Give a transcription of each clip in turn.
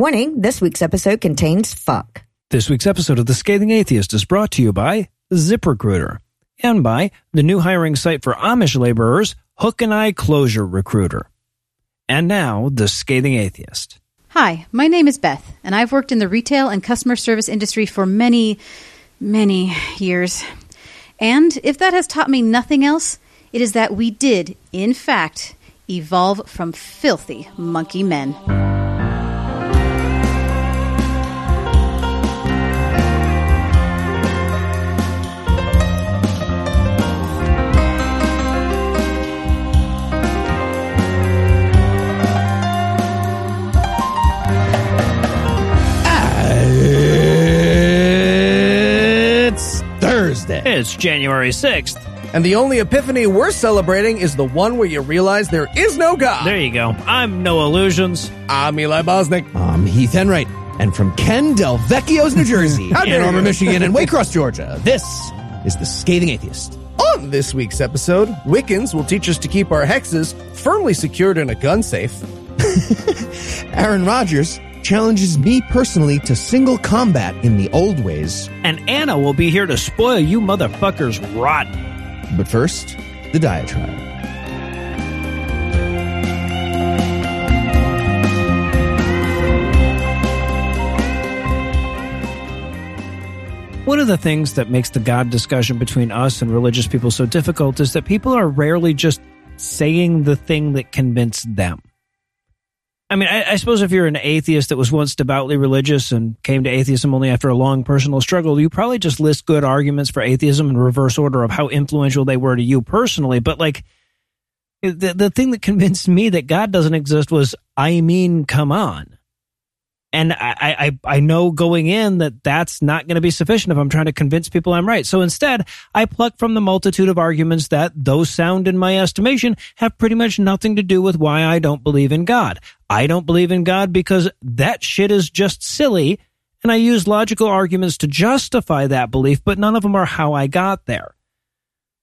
Warning this week's episode contains fuck. This week's episode of The Scathing Atheist is brought to you by ZipRecruiter and by the new hiring site for Amish laborers, Hook and Eye Closure Recruiter. And now, The Scathing Atheist. Hi, my name is Beth, and I've worked in the retail and customer service industry for many, many years. And if that has taught me nothing else, it is that we did, in fact, evolve from filthy monkey men. Thursday. It's January 6th. And the only epiphany we're celebrating is the one where you realize there is no God. There you go. I'm Noah Lugeons. I'm Eli Bosnick. I'm Heath Enright. And from Ken Del Vecchio's New Jersey, How dare Ann Arbor. Michigan, and Waycross, Georgia, this is The Scathing Atheist. On this week's episode, Wiccans will teach us to keep our hexes firmly secured in a gun safe. Aaron Rodgers challenges me personally to single combat in the old ways. And Anna will be here to spoil you motherfuckers rotten. But first, the diatribe. One of the things that makes the God discussion between us and religious people so difficult is that people are rarely just saying the thing that convinced them. I mean, I, I suppose if you're an atheist that was once devoutly religious and came to atheism only after a long personal struggle, you probably just list good arguments for atheism in reverse order of how influential they were to you personally. But like, the, the thing that convinced me that God doesn't exist was, I mean, come on. And I, I, I know going in that that's not going to be sufficient if I'm trying to convince people I'm right. So instead, I pluck from the multitude of arguments that, though sound in my estimation, have pretty much nothing to do with why I don't believe in God. I don't believe in God because that shit is just silly. And I use logical arguments to justify that belief, but none of them are how I got there.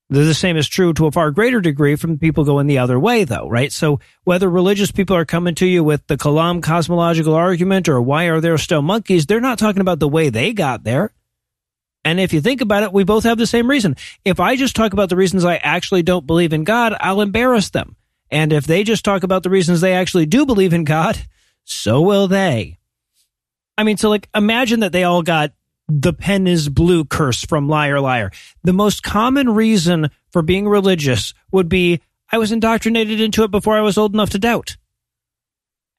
The same is true to a far greater degree from people going the other way, though, right? So whether religious people are coming to you with the Kalam cosmological argument or why are there still monkeys, they're not talking about the way they got there. And if you think about it, we both have the same reason. If I just talk about the reasons I actually don't believe in God, I'll embarrass them. And if they just talk about the reasons they actually do believe in God, so will they. I mean, so like imagine that they all got the pen is blue curse from Liar Liar. The most common reason for being religious would be I was indoctrinated into it before I was old enough to doubt.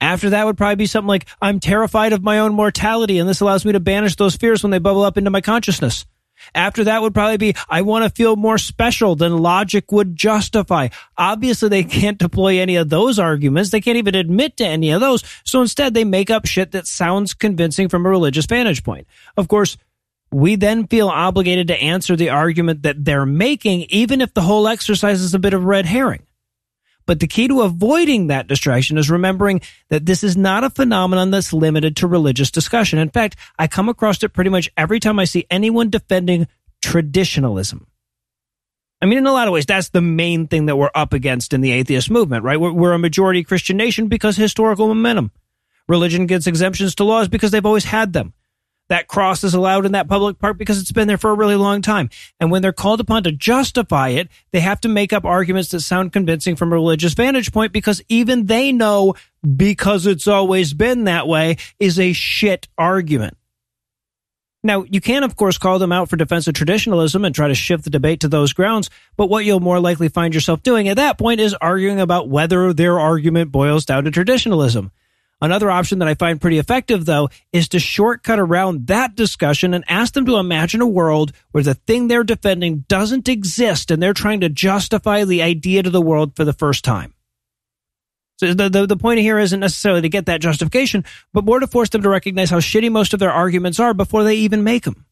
After that would probably be something like I'm terrified of my own mortality and this allows me to banish those fears when they bubble up into my consciousness. After that would probably be I want to feel more special than logic would justify. Obviously they can't deploy any of those arguments. They can't even admit to any of those. So instead they make up shit that sounds convincing from a religious vantage point. Of course, we then feel obligated to answer the argument that they're making, even if the whole exercise is a bit of red herring. But the key to avoiding that distraction is remembering that this is not a phenomenon that's limited to religious discussion. In fact, I come across it pretty much every time I see anyone defending traditionalism. I mean, in a lot of ways, that's the main thing that we're up against in the atheist movement, right? We're, we're a majority Christian nation because historical momentum. Religion gets exemptions to laws because they've always had them. That cross is allowed in that public park because it's been there for a really long time. And when they're called upon to justify it, they have to make up arguments that sound convincing from a religious vantage point because even they know because it's always been that way is a shit argument. Now, you can, of course, call them out for defense of traditionalism and try to shift the debate to those grounds, but what you'll more likely find yourself doing at that point is arguing about whether their argument boils down to traditionalism. Another option that I find pretty effective, though, is to shortcut around that discussion and ask them to imagine a world where the thing they're defending doesn't exist and they're trying to justify the idea to the world for the first time. So the, the, the point here isn't necessarily to get that justification, but more to force them to recognize how shitty most of their arguments are before they even make them.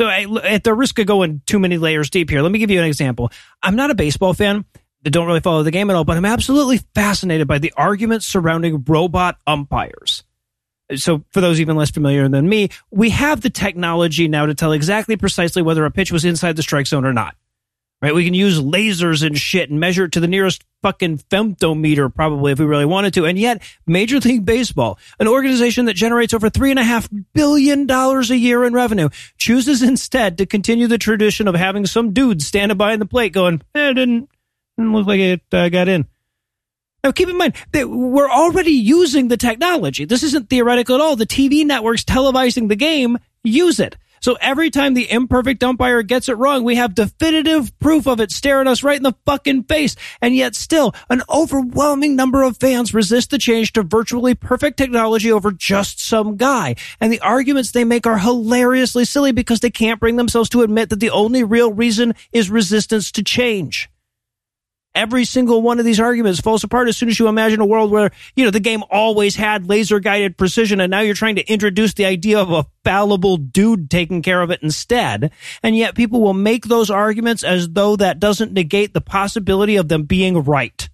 So I, at the risk of going too many layers deep here, let me give you an example. I'm not a baseball fan. I don't really follow the game at all, but I'm absolutely fascinated by the arguments surrounding robot umpires. So for those even less familiar than me, we have the technology now to tell exactly precisely whether a pitch was inside the strike zone or not. right? We can use lasers and shit and measure it to the nearest fucking femtometer, probably, if we really wanted to. And yet, Major League Baseball, an organization that generates over $3.5 billion a year in revenue, chooses instead to continue the tradition of having some dude standing by in the plate going, eh, didn't, didn't look like it uh, got in. Now, keep in mind that we're already using the technology. This isn't theoretical at all. The TV networks televising the game use it. So every time the imperfect umpire gets it wrong, we have definitive proof of it staring us right in the fucking face. And yet still, an overwhelming number of fans resist the change to virtually perfect technology over just some guy. And the arguments they make are hilariously silly because they can't bring themselves to admit that the only real reason is resistance to change every single one of these arguments falls apart as soon as you imagine a world where, you know, the game always had laser guided precision and now you're trying to introduce the idea of a fallible dude taking care of it instead. And yet people will make those arguments as though that doesn't negate the possibility of them being right.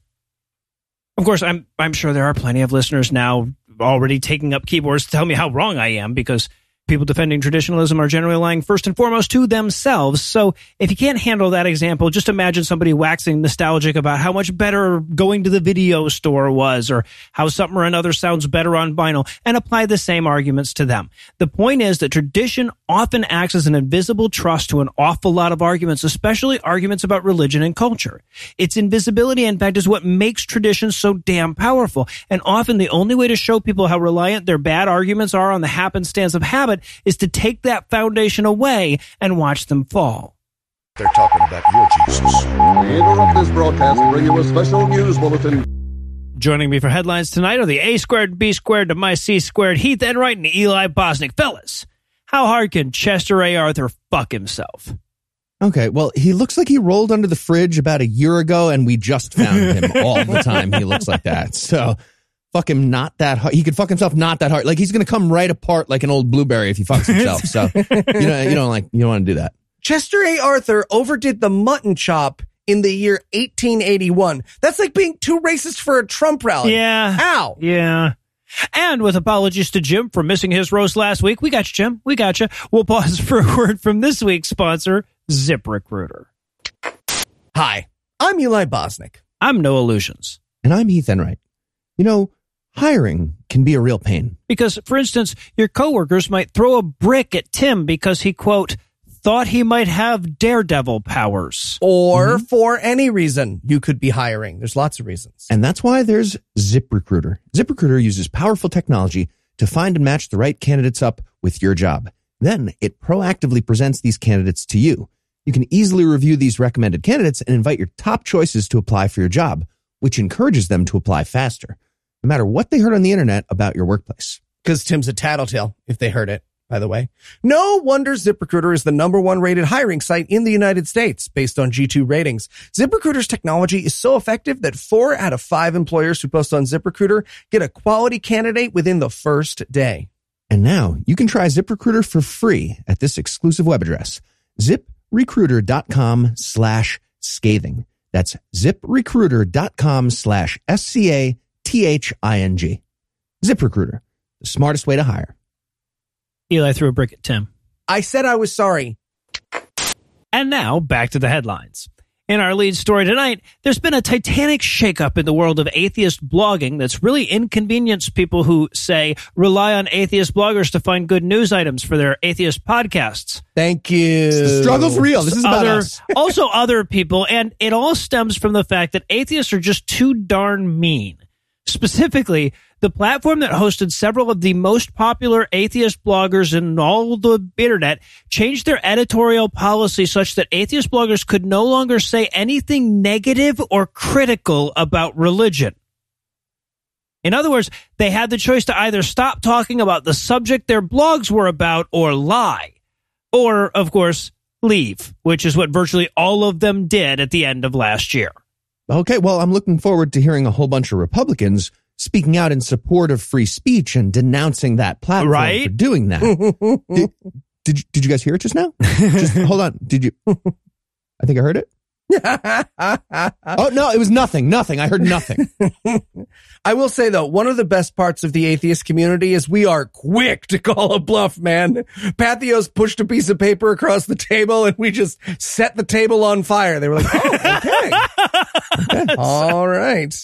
Of course, I'm, I'm sure there are plenty of listeners now already taking up keyboards to tell me how wrong I am because People defending traditionalism are generally lying first and foremost to themselves. So if you can't handle that example, just imagine somebody waxing nostalgic about how much better going to the video store was or how something or another sounds better on vinyl and apply the same arguments to them. The point is that tradition often acts as an invisible trust to an awful lot of arguments, especially arguments about religion and culture. Its invisibility, in fact, is what makes traditions so damn powerful. And often the only way to show people how reliant their bad arguments are on the happenstance of habit is to take that foundation away and watch them fall. They're talking about your Jesus. We interrupt this broadcast to bring you a special news bulletin. Joining me for headlines tonight are the A squared, B squared to my C squared, Heath Enright and Eli Bosnick. Fellas, how hard can Chester A. Arthur fuck himself? Okay, well, he looks like he rolled under the fridge about a year ago, and we just found him all the time. He looks like that. So fuck him not that hard. He could fuck himself not that hard. Like he's going to come right apart like an old blueberry if he fucks himself. So you know, you don't like, you don't want to do that. Chester A. Arthur overdid the mutton chop in the year 1881. That's like being too racist for a Trump rally. Yeah. How? Yeah. And with apologies to Jim for missing his roast last week, we got you, Jim. We got you. We'll pause for a word from this week's sponsor, ZipRecruiter. Hi, I'm Eli Bosnick. I'm Noah Lugeons. And I'm Heath Enright. You know, hiring can be a real pain. Because, for instance, your coworkers might throw a brick at Tim because he, quote, thought he might have daredevil powers. Or mm-hmm. for any reason you could be hiring. There's lots of reasons. And that's why there's ZipRecruiter. ZipRecruiter uses powerful technology to find and match the right candidates up with your job. Then it proactively presents these candidates to you. You can easily review these recommended candidates and invite your top choices to apply for your job, which encourages them to apply faster, no matter what they heard on the internet about your workplace. Because Tim's a tattletale, if they heard it, by the way. No wonder ZipRecruiter is the number one rated hiring site in the United States based on G2 ratings. ZipRecruiter's technology is so effective that four out of five employers who post on ZipRecruiter get a quality candidate within the first day. And now you can try ZipRecruiter for free at this exclusive web address, ziprecruiter.com slash scathing. That's ziprecruiter.com slash S-C-A-T-H-I-N-G. ZipRecruiter, the smartest way to hire. Eli threw a brick at Tim. I said I was sorry. And now back to the headlines. In our lead story tonight, there's been a titanic shakeup in the world of atheist blogging that's really inconvenienced people who say rely on atheist bloggers to find good news items for their atheist podcasts. Thank you. The struggle's real. This is about Other, us. also other people, and it all stems from the fact that atheists are just too darn mean. Specifically, the platform that hosted several of the most popular atheist bloggers in all the internet changed their editorial policy such that atheist bloggers could no longer say anything negative or critical about religion. In other words, they had the choice to either stop talking about the subject their blogs were about or lie. Or, of course, leave, which is what virtually all of them did at the end of last year. Okay, well, I'm looking forward to hearing a whole bunch of Republicans speaking out in support of free speech and denouncing that platform Right? for doing that. did, did, you, did you guys hear it just now? just hold on. Did you? I think I heard it. Oh no, it was nothing. Nothing. I heard nothing. I will say though, one of the best parts of the atheist community is we are quick to call a bluff, man. Patheos pushed a piece of paper across the table and we just set the table on fire. They were like, oh, okay. All right.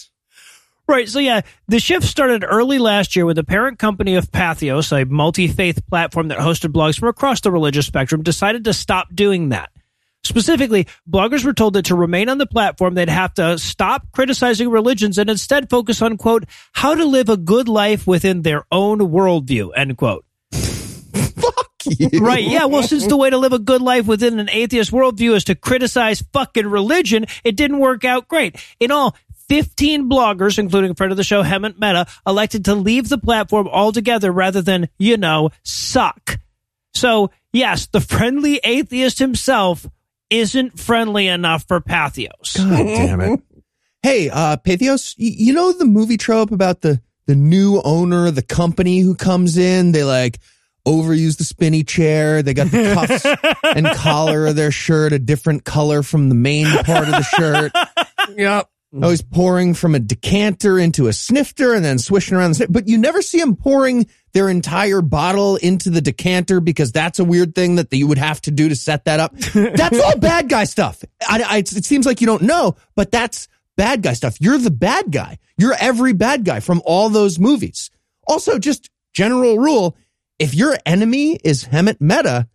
Right. So yeah, the shift started early last year with the parent company of Patheos, a multi-faith platform that hosted blogs from across the religious spectrum, decided to stop doing that. Specifically, bloggers were told that to remain on the platform, they'd have to stop criticizing religions and instead focus on, quote, how to live a good life within their own worldview, end quote. Fuck you. Right. Yeah. Well, since the way to live a good life within an atheist worldview is to criticize fucking religion, it didn't work out great. In all, 15 bloggers, including a friend of the show, Hemant Mehta, elected to leave the platform altogether rather than, you know, suck. So, yes, the friendly atheist himself isn't friendly enough for Patheos. God damn it. Hey, uh, Patheos, y- you know the movie trope about the, the new owner of the company who comes in? They like overuse the spinny chair. They got the cuffs and collar of their shirt a different color from the main part of the shirt. Yep. Oh, he's pouring from a decanter into a snifter and then swishing around the snifter. But you never see him pouring their entire bottle into the decanter because that's a weird thing that you would have to do to set that up. That's all bad guy stuff. I, I, it seems like you don't know, but that's bad guy stuff. You're the bad guy. You're every bad guy from all those movies. Also, just general rule. If your enemy is Hemant Mehta,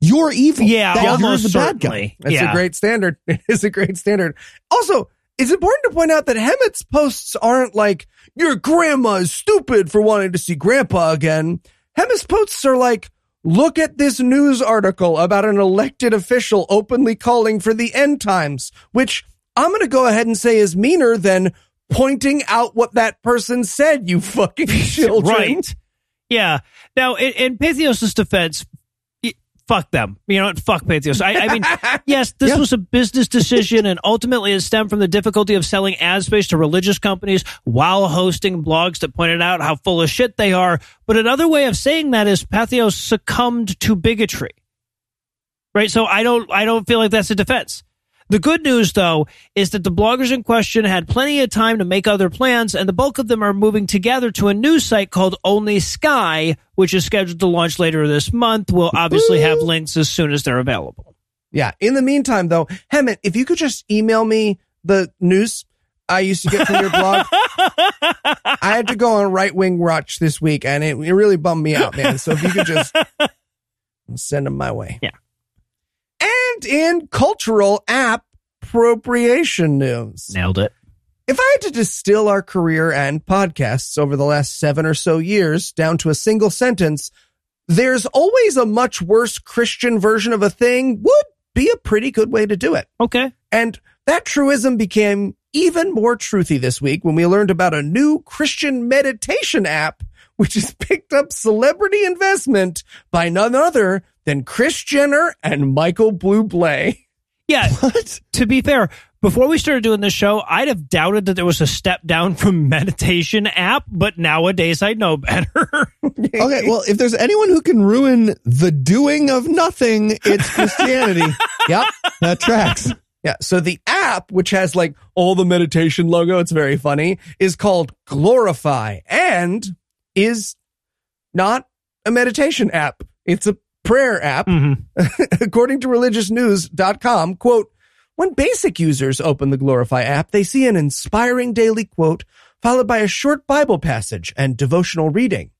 you're evil. Yeah, That- you're almost the bad guy. certainly. That's yeah. a great standard. It is a great standard. Also, it's important to point out that Hemant's posts aren't like, your grandma is stupid for wanting to see grandpa again. Hemant's posts are like, look at this news article about an elected official openly calling for the end times, which I'm going to go ahead and say is meaner than pointing out what that person said, you fucking children. Right. Yeah. Now, in, in Patheos' defense, fuck them. You know? Fuck Patheos. I, I mean, yes, this Yeah. was a business decision, and ultimately it stemmed from the difficulty of selling ad space to religious companies while hosting blogs that pointed out how full of shit they are. But another way of saying that is Patheos succumbed to bigotry. Right. So I don't, I don't feel like that's a defense. The good news, though, is that the bloggers in question had plenty of time to make other plans, and the bulk of them are moving together to a new site called Only Sky, which is scheduled to launch later this month. We'll obviously have links as soon as they're available. Yeah. In the meantime, though, Hemant, if you could just email me the news I used to get from your blog. I had to go on Right Wing Watch this week, and it, it really bummed me out, man. So if you could just send them my way. Yeah. And in cultural appropriation news. Nailed it. If I had to distill our career and podcasts over the last seven or so years down to a single sentence, there's always a much worse Christian version of a thing would be a pretty good way to do it. Okay. And that truism became even more truthy this week when we learned about a new Christian meditation app, which has picked up celebrity investment by none other than Kris Jenner and Michael Bublé. Yeah. To be fair, before we started doing this show, I'd have doubted that there was a step down from meditation app, but nowadays I know better. Okay, well, if there's anyone who can ruin the doing of nothing, it's Christianity. yep, that tracks. Yeah. So the app, which has like all the meditation logo, it's very funny, is called Glorify and is not a meditation app. It's a prayer app. Mm-hmm. According to religiousnews.com, quote, when basic users open the Glorify app, they see an inspiring daily quote followed by a short Bible passage and devotional reading.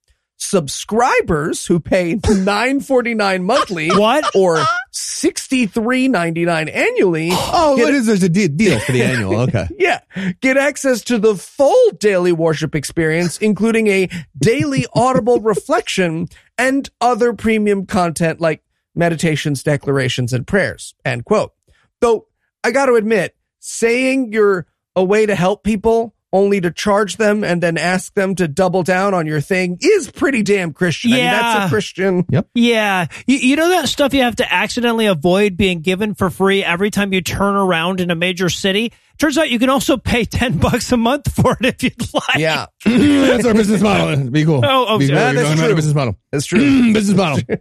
Subscribers who pay $9.49 monthly What? or $63.99 annually Oh, Get what is there's a de- deal for the annual? Okay. yeah. Get access to the full daily worship experience, including a daily audible reflection and other premium content like meditations, declarations, and prayers. End quote. Though I got to admit, saying you're a way to help people only to charge them and then ask them to double down on your thing is pretty damn Christian. I mean, that's a Christian. Yep. Yeah. You, you know that stuff you have to accidentally avoid being given for free every time you turn around in a major city? Turns out you can also pay 10 bucks a month for it if you'd like. Yeah, that's our business model. Be cool. Oh, oh, Be cool. yeah, that's Going true. business model. that's true. business model.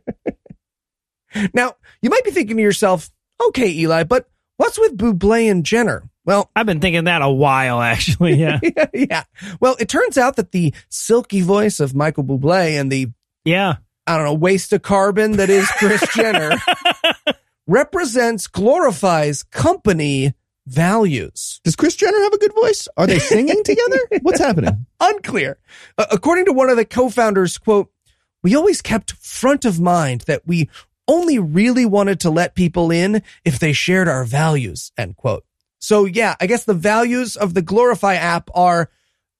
Now, you might be thinking to yourself, okay, Eli, but What's with Bublé and Jenner? Well, I've been thinking that a while, actually. Yeah. yeah, yeah. Well, it turns out that the silky voice of Michael Bublé and the yeah. I don't know waste of carbon that is Kris Jenner represents glorifies company values. Does Kris Jenner have a good voice? Are they singing together? What's happening? Unclear. Uh, according to one of the co-founders, quote, "We always kept front of mind that we only really wanted to let people in if they shared our values." End quote. So yeah, I guess the values of the Glorify app are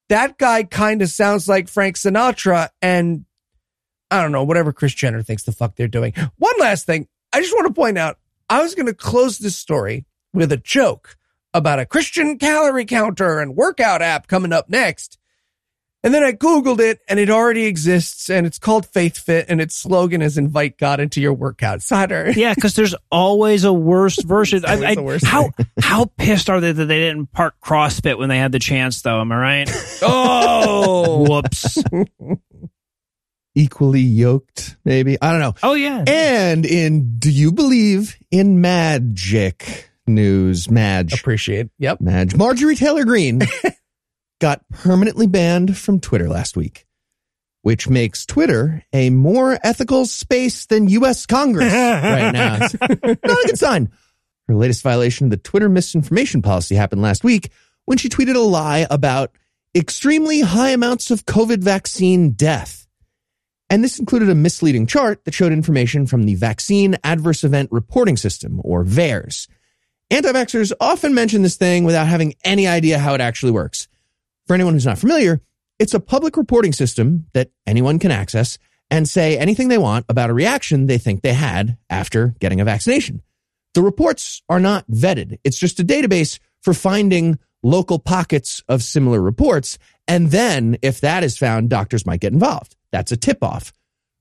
that guy kind of sounds like Frank Sinatra and I don't know, whatever Kris Jenner thinks the fuck they're doing. One last thing. I just want to point out, I was going to close this story with a joke about a Christian calorie counter and workout app coming up next. And then I Googled it and it already exists and it's called Faith Fit and its slogan is invite God into your workout. Cider. Yeah, because there's always a worse version. I, always I- a worse how how pissed are they that they didn't park CrossFit when they had the chance? Though, am I right? Oh, Whoops. Equally yoked, maybe? I don't know. Oh yeah. And in Do You Believe in Magic news? Madge. appreciate. Yep. Madge. Marjorie Taylor Greene got permanently banned from Twitter last week, which makes Twitter a more ethical space than U.S. Congress right now. It's not a good sign. Her latest violation of the Twitter misinformation policy happened last week when she tweeted a lie about extremely high amounts of COVID vaccine death. And this included a misleading chart that showed information from the Vaccine Adverse Event Reporting System, or VAERS. Anti-vaxxers often mention this thing without having any idea how it actually works. For anyone who's not familiar, it's a public reporting system that anyone can access and say anything they want about a reaction they think they had after getting a vaccination. The reports are not vetted. It's just a database for finding local pockets of similar reports. And then if that is found, doctors might get involved. That's a tip off.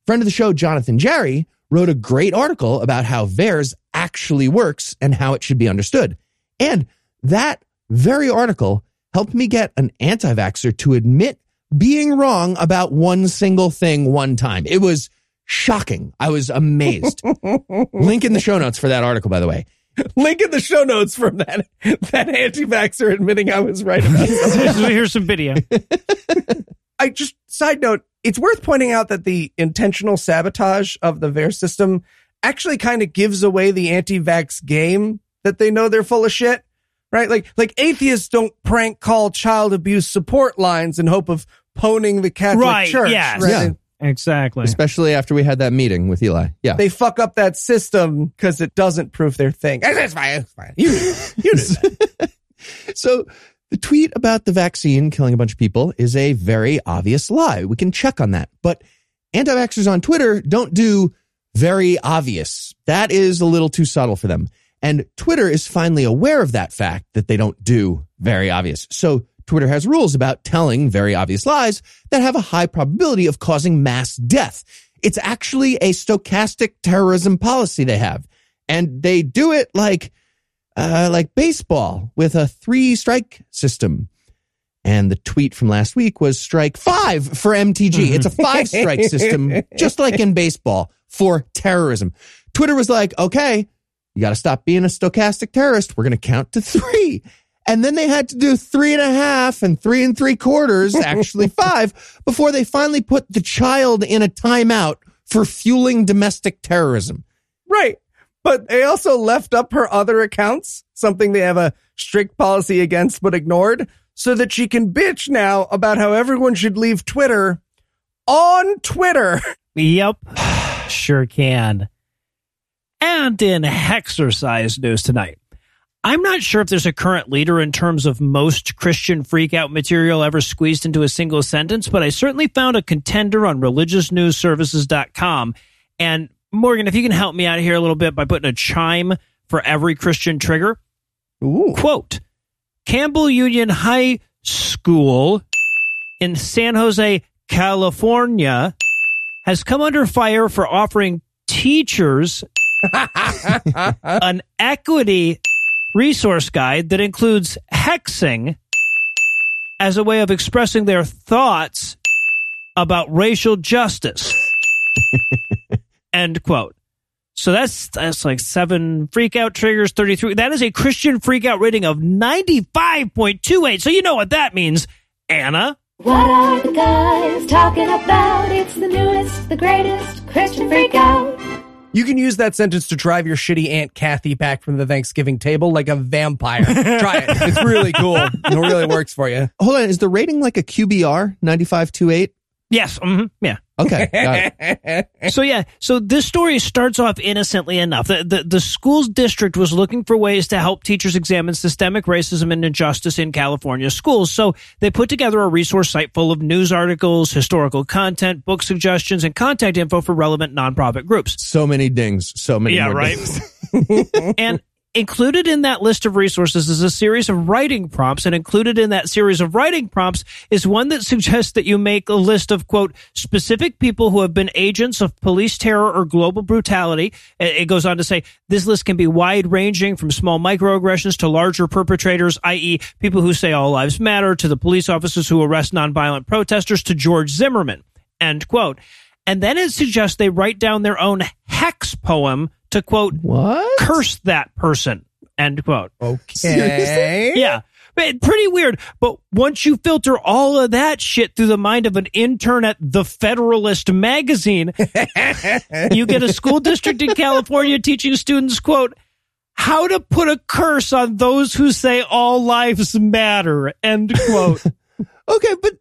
Friend of the show, Jonathan Jarry, wrote a great article about how VAERS actually works and how it should be understood. And that very article helped me get an anti vaxxer to admit being wrong about one single thing one time. It was shocking. I was amazed. Link in the show notes for that article, by the way. Link in the show notes from that that anti-vaxxer admitting I was right about something. Here's some video. I just side note, it's worth pointing out that the intentional sabotage of the VAER system actually kind of gives away the anti-vax game that they know they're full of shit. Right? Like like atheists don't prank call child abuse support lines in hope of poning the Catholic Right, Church. yes. right? Yeah. Exactly. Especially after we had that meeting with Eli. Yeah. They fuck up that system because it doesn't prove their thing. It's fine. It's fine. You, you do that. So the tweet about the vaccine killing a bunch of people is a very obvious lie. We can check on that. But anti-vaxxers on Twitter don't do very obvious. That is a little too subtle for them. And Twitter is finally aware of that fact that they don't do very obvious. So Twitter has rules about telling very obvious lies that have a high probability of causing mass death. It's actually a stochastic terrorism policy they have. And they do it like uh, like baseball with a three strike system. And the tweet from last week was strike five for MTG. It's a five strike system, just like in baseball for terrorism. Twitter was like, okay, you got to stop being a stochastic terrorist. We're going to count to three. And then they had to do three and a half and three and three quarters, actually five, before they finally put the child in a timeout for fueling domestic terrorism. Right. But they also left up her other accounts, something they have a strict policy against but ignored, so that she can bitch now about how everyone should leave Twitter on Twitter. Yep. Sure can. And in Hexercise news tonight, I'm not sure if there's a current leader in terms of most Christian freakout material ever squeezed into a single sentence, but I certainly found a contender on religiousnewsservices.com. And Morgan, if you can help me out here a little bit by putting a chime for every Christian trigger. Ooh. Quote Campbell Union High School in San Jose, California has come under fire for offering teachers an equity resource guide that includes hexing as a way of expressing their thoughts about racial justice. End quote. So that's that's like seven freakout triggers, 33. That is a Christian freakout rating of 95.28. So you know what that means, Anna. What are the guys talking about? It's the newest, the greatest Christian freak out. You can use that sentence to drive your shitty Aunt Kathy back from the Thanksgiving table like a vampire. Try it. It's really cool. It really works for you. Hold on, is the rating like a QBR 9528? Yes. hmm yeah. Okay. So yeah, so this story starts off innocently enough. The, the the school's district was looking for ways to help teachers examine systemic racism and injustice in California schools. So they put together a resource site full of news articles, historical content, book suggestions, and contact info for relevant nonprofit groups. So many dings, so many Yeah, right. and included in that list of resources is a series of writing prompts and included in that series of writing prompts is one that suggests that you make a list of quote specific people who have been agents of police terror or global brutality. It goes on to say this list can be wide ranging from small microaggressions to larger perpetrators i.e people who say all lives matter to the police officers who arrest nonviolent protesters to george zimmerman end quote and then it suggests they write down their own hex poem to quote What? curse that person. End quote. Okay. Yeah. But Pretty weird. But once you filter all of that shit through the mind of an intern at The Federalist magazine, you get a school district in California teaching students, quote, how to put a curse on those who say all lives matter. End quote. Okay, but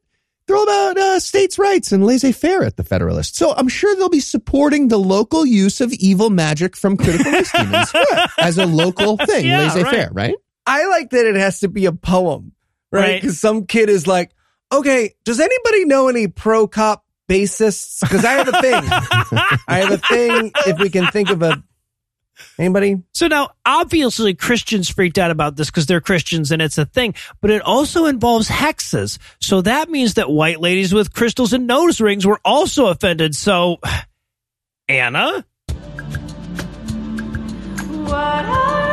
they're all about uh, states' rights and laissez faire at the Federalist. So I'm sure they'll be supporting the local use of evil magic from critical race demons as a local thing, Yeah, laissez faire, right? I like that it has to be a poem, right? Right. Because some kid is like, okay, does anybody know any pro cop bassists? Because I have a thing. I have a thing. If we can think of a anybody, So now, obviously, Christians freaked out about this because they're Christians and it's a thing, but it also involves hexes. So that means that white ladies with crystals and nose rings were also offended. So, Anna? What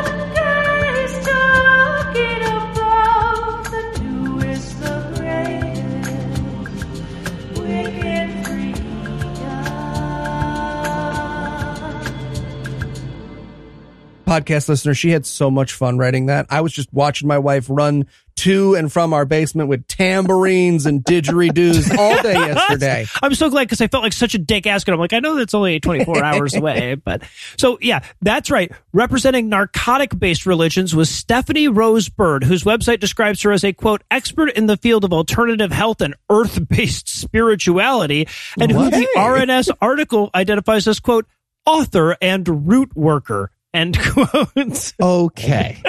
podcast listener, she had so much fun writing that. I was just watching my wife run to and from our basement with tambourines and didgeridoos all day yesterday. I'm so glad because I felt like such a dick asking. I'm like, I know that's only 24 hours away, but so yeah, that's right. Representing narcotic based religions was Stephanie Rose Bird, whose website describes her as a quote expert in the field of alternative health and earth based spirituality, and who the RNS article identifies as quote author and root worker. End quote. Okay.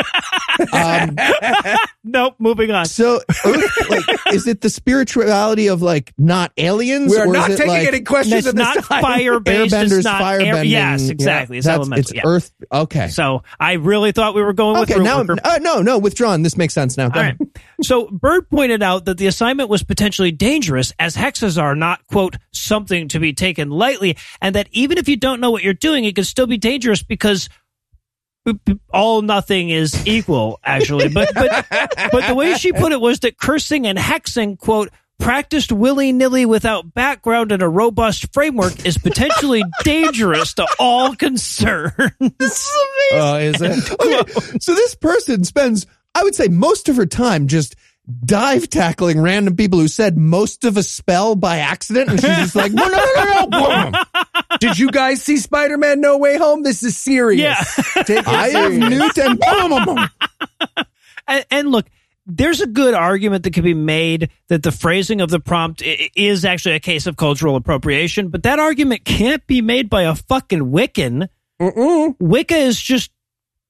um, nope. Moving on. so, Earth, like, is it the spirituality of like not aliens? We are or not is it taking like any questions It's at not fire based. airbenders, It's not air- firebending? yes, exactly. Yeah, it's that's- elemental. It's yeah. Earth. Okay. So I really thought we were going with okay. Now, uh, no, no, withdrawn. This makes sense now. Go All ahead. right. So Bird pointed out that the assignment was potentially dangerous as hexes are not, quote, something to be taken lightly, and that even if you don't know what you're doing, it can still be dangerous because all nothing is equal, actually. But but but the way she put it was that cursing and hexing, quote, practiced willy nilly without background and a robust framework is potentially dangerous to all concerned. Oh, is it? okay, so this person spends, I would say, most of her time just dive tackling random people who said most of a spell by accident, and she's just like, no, no, no, no, no. Did you guys see Spider-Man No Way Home? This is serious. Yeah. Take I have serious. Newt and boom, boom, boom. and, and look, there's a good argument that can be made that the phrasing of the prompt is actually a case of cultural appropriation, but that argument can't be made by a fucking Wiccan. Wicca is just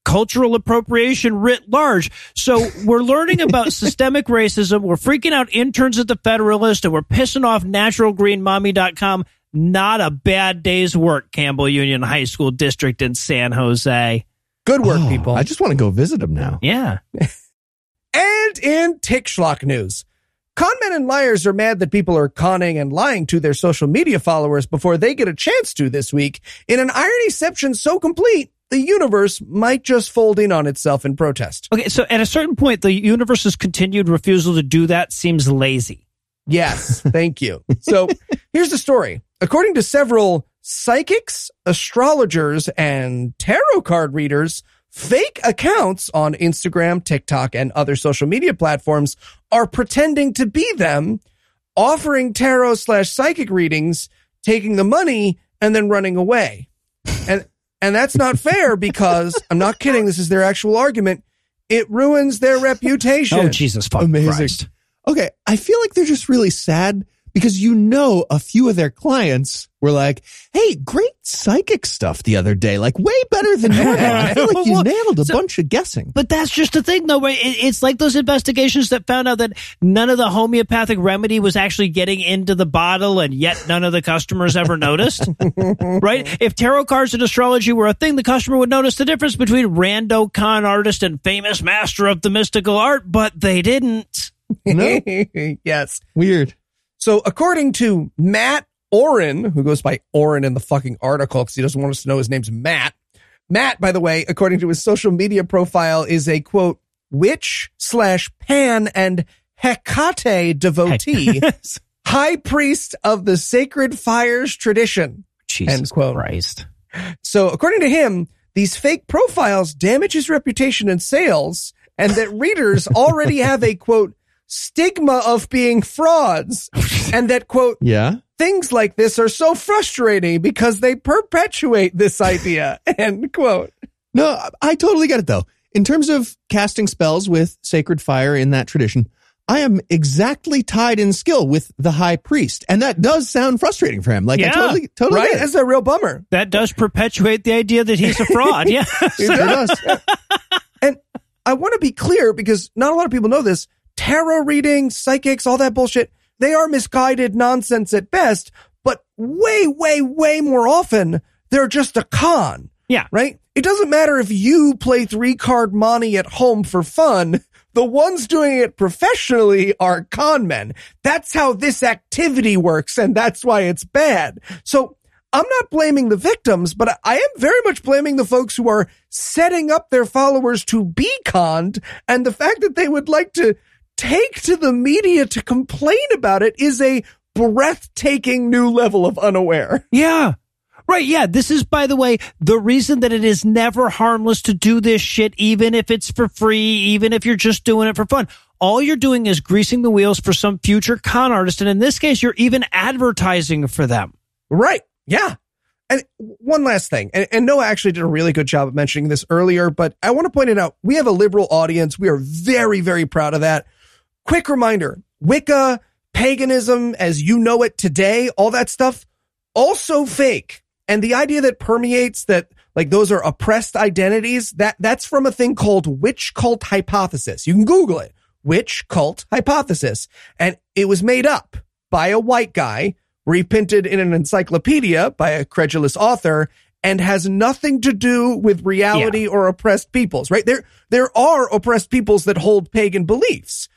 cultural appropriation writ large. So we're learning about systemic racism. We're freaking out interns at the Federalist and we're pissing off naturalgreenmommy.com. Not a bad day's work, Campbell Union High School District in San Jose. Good work, Oh, people. I just want to go visit them now. Yeah. And in Tick Schlock news, conmen and liars are mad that people are conning and lying to their social media followers before they get a chance to this week. In an ironyception so complete, the universe might just fold in on itself in protest. Okay, so at a certain point, the universe's continued refusal to do that seems lazy. Yes, thank you. So here's the story. According to several psychics, astrologers, and tarot card readers, fake accounts on Instagram, TikTok, and other social media platforms are pretending to be them, offering tarot slash psychic readings, taking the money, and then running away. And and that's not fair because I'm not kidding. This is their actual argument. It ruins their reputation. Oh, Jesus fucking Amazing. Christ. Okay, I feel like they're just really sad because you know a few of their clients were like, "Hey, great psychic stuff the other day, like way better than normal." I feel like you nailed a so- bunch of guessing. But that's just the thing, though, right? It, it's like those investigations that found out that none of the homeopathic remedy was actually getting into the bottle, and yet none of the customers ever noticed. right? If tarot cards and astrology were a thing, the customer would notice the difference between rando con artist and famous master of the mystical art, but they didn't. No? yes. Weird. So according to Matt Oren, who goes by Oren in the fucking article because he doesn't want us to know his name's Matt. Matt, by the way, according to his social media profile, is a quote, witch slash pan and Hecate devotee, high priest of the sacred fires tradition. Jesus End quote. Christ. So according to him, these fake profiles damage his reputation and sales and that readers already have a quote, stigma of being frauds and that quote, Yeah. things like this are so frustrating because they perpetuate this idea. End quote. No, I- I totally get it though. In terms of casting spells with sacred fire in that tradition, I am exactly tied in skill with the high priest, and that does sound frustrating for him. Like Yeah. I totally, totally Right? get it. That's a real bummer. That does perpetuate the idea that he's a fraud. yeah. Sure does. And I want to be clear because not a lot of people know this. Tarot readings, psychics, all that bullshit, they are misguided nonsense at best, but way, way, way more often, they're just a con. Yeah. right? It doesn't matter if you play three card monte at home for fun. The ones doing it professionally are con men. That's how this activity works. And that's why it's bad. So I'm not blaming the victims, but I am very much blaming the folks who are setting up their followers to be conned. And the fact that they would like to take to the media to complain about it is a breathtaking new level of unaware. Yeah. Right. Yeah. This is, by the way, the reason that it is never harmless to do this shit, even if it's for free, even if you're just doing it for fun. All you're doing is greasing the wheels for some future con artist. And in this case, you're even advertising for them. Right. Yeah. And one last thing, and, and Noah actually did a really good job of mentioning this earlier, but I want to point it out. We have a liberal audience. We are very, very proud of that. Quick reminder, Wicca, paganism as you know it today, all that stuff, also fake. And the idea that permeates that like those are oppressed identities, that that's from a thing called witch cult hypothesis. You can Google it. Witch cult hypothesis. And it was made up by a white guy, reprinted in an encyclopedia by a credulous author, and has nothing to do with reality or oppressed peoples, right? There, there are oppressed peoples that hold pagan beliefs.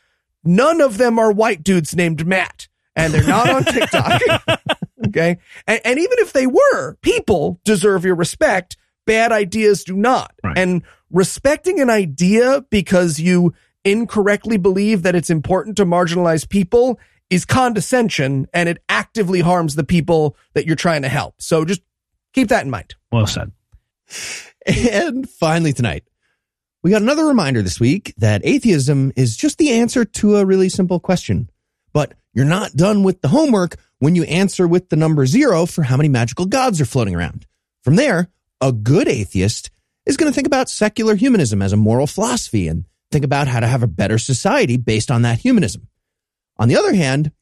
None of them are white dudes named Matt, and they're not on TikTok. okay. And, and even if they were, people deserve your respect. Bad ideas do not. Right. And respecting an idea because you incorrectly believe that it's important to marginalize people is condescension and it actively harms the people that you're trying to help. So just keep that in mind. Well said. And finally, tonight, we got another reminder this week that atheism is just the answer to a really simple question. But you're not done with the homework when you answer with the number zero for how many magical gods are floating around. From there, a good atheist is going to think about secular humanism as a moral philosophy and think about how to have a better society based on that humanism. On the other hand,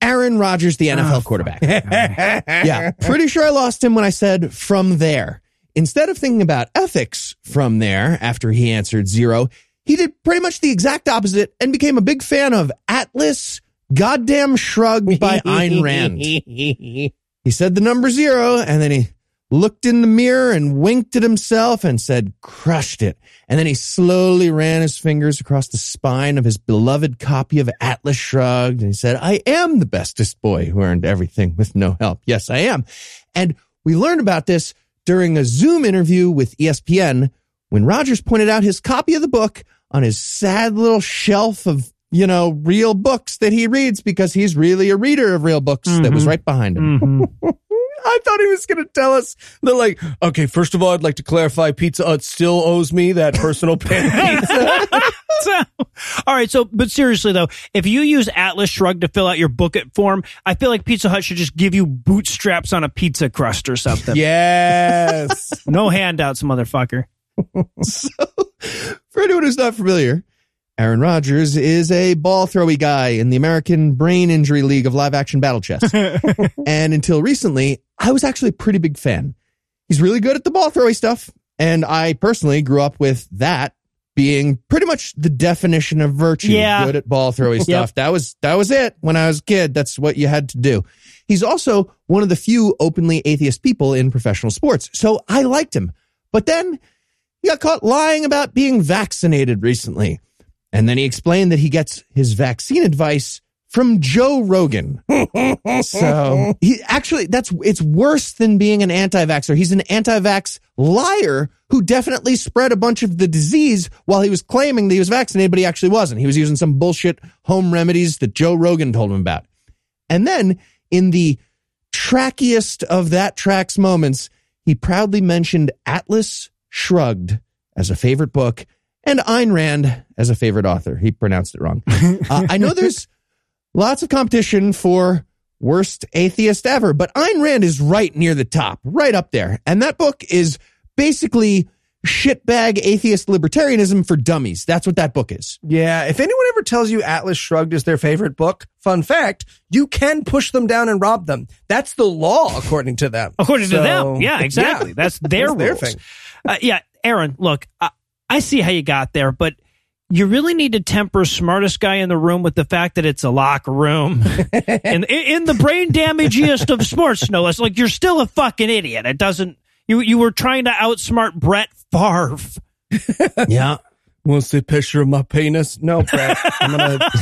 Aaron Rodgers, the ah, NFL quarterback. yeah, pretty sure I lost him when I said from there. Instead of thinking about ethics from there after he answered zero, he did pretty much the exact opposite and became a big fan of Atlas Goddamn Shrug by Ayn Rand. He said the number zero and then he looked in the mirror and winked at himself and said, crushed it. And then he slowly ran his fingers across the spine of his beloved copy of Atlas Shrugged. And he said, I am the bestest boy who earned everything with no help. Yes, I am. And we learned about this during a Zoom interview with ESPN when Rodgers pointed out his copy of the book on his sad little shelf of, you know, real books that he reads because he's really a reader of real books that was right behind him. Mhm. I thought he was going to tell us that, like, okay, first of all, I'd like to clarify Pizza Hut still owes me that personal pan pizza. So, all right. So, but seriously though, if you use Atlas Shrug to fill out your book it form, I feel like Pizza Hut should just give you bootstraps on a pizza crust or something. yes. No handouts, motherfucker. So, for anyone who's not familiar, Aaron Rodgers is a ball throwy guy in the American Brain Injury League of live action battle chess. and until recently, I was actually a pretty big fan. He's really good at the ball throwing stuff. And I personally grew up with that being pretty much the definition of virtue. Yeah. Good at ball throwing stuff. That was, that was it when I was a kid. That's what you had to do. He's also one of the few openly atheist people in professional sports. So I liked him. But then he got caught lying about being vaccinated recently. And then he explained that he gets his vaccine advice from Joe Rogan. so he actually, that's, it's worse than being an anti-vaxxer. He's an anti-vax liar who definitely spread a bunch of the disease while he was claiming that he was vaccinated, but he actually wasn't. He was using some bullshit home remedies that Joe Rogan told him about. And then in the trackiest of that track's moments, he proudly mentioned Atlas Shrugged as a favorite book and Ayn Rand as a favorite author. He pronounced it wrong. Uh, I know there's lots of competition for worst atheist ever, but Ayn Rand is right near the top, right up there. And that book is basically shitbag atheist libertarianism for dummies. That's what that book is. Yeah. If anyone ever tells you Atlas Shrugged is their favorite book, fun fact, you can push them down and rob them. That's the law, according to them. According So, to them. Yeah, exactly. yeah. That's their That's their rules. thing. Uh, yeah, Aaron, look, I, I see how you got there, but you really need to temper smartest guy in the room with the fact that it's a locker room and in, in the brain damagiest of sports, no less. Like you're still a fucking idiot. It doesn't. You you were trying to outsmart Brett Favre. Yeah. Want to see a picture of my penis? No, Brett. I'm gonna,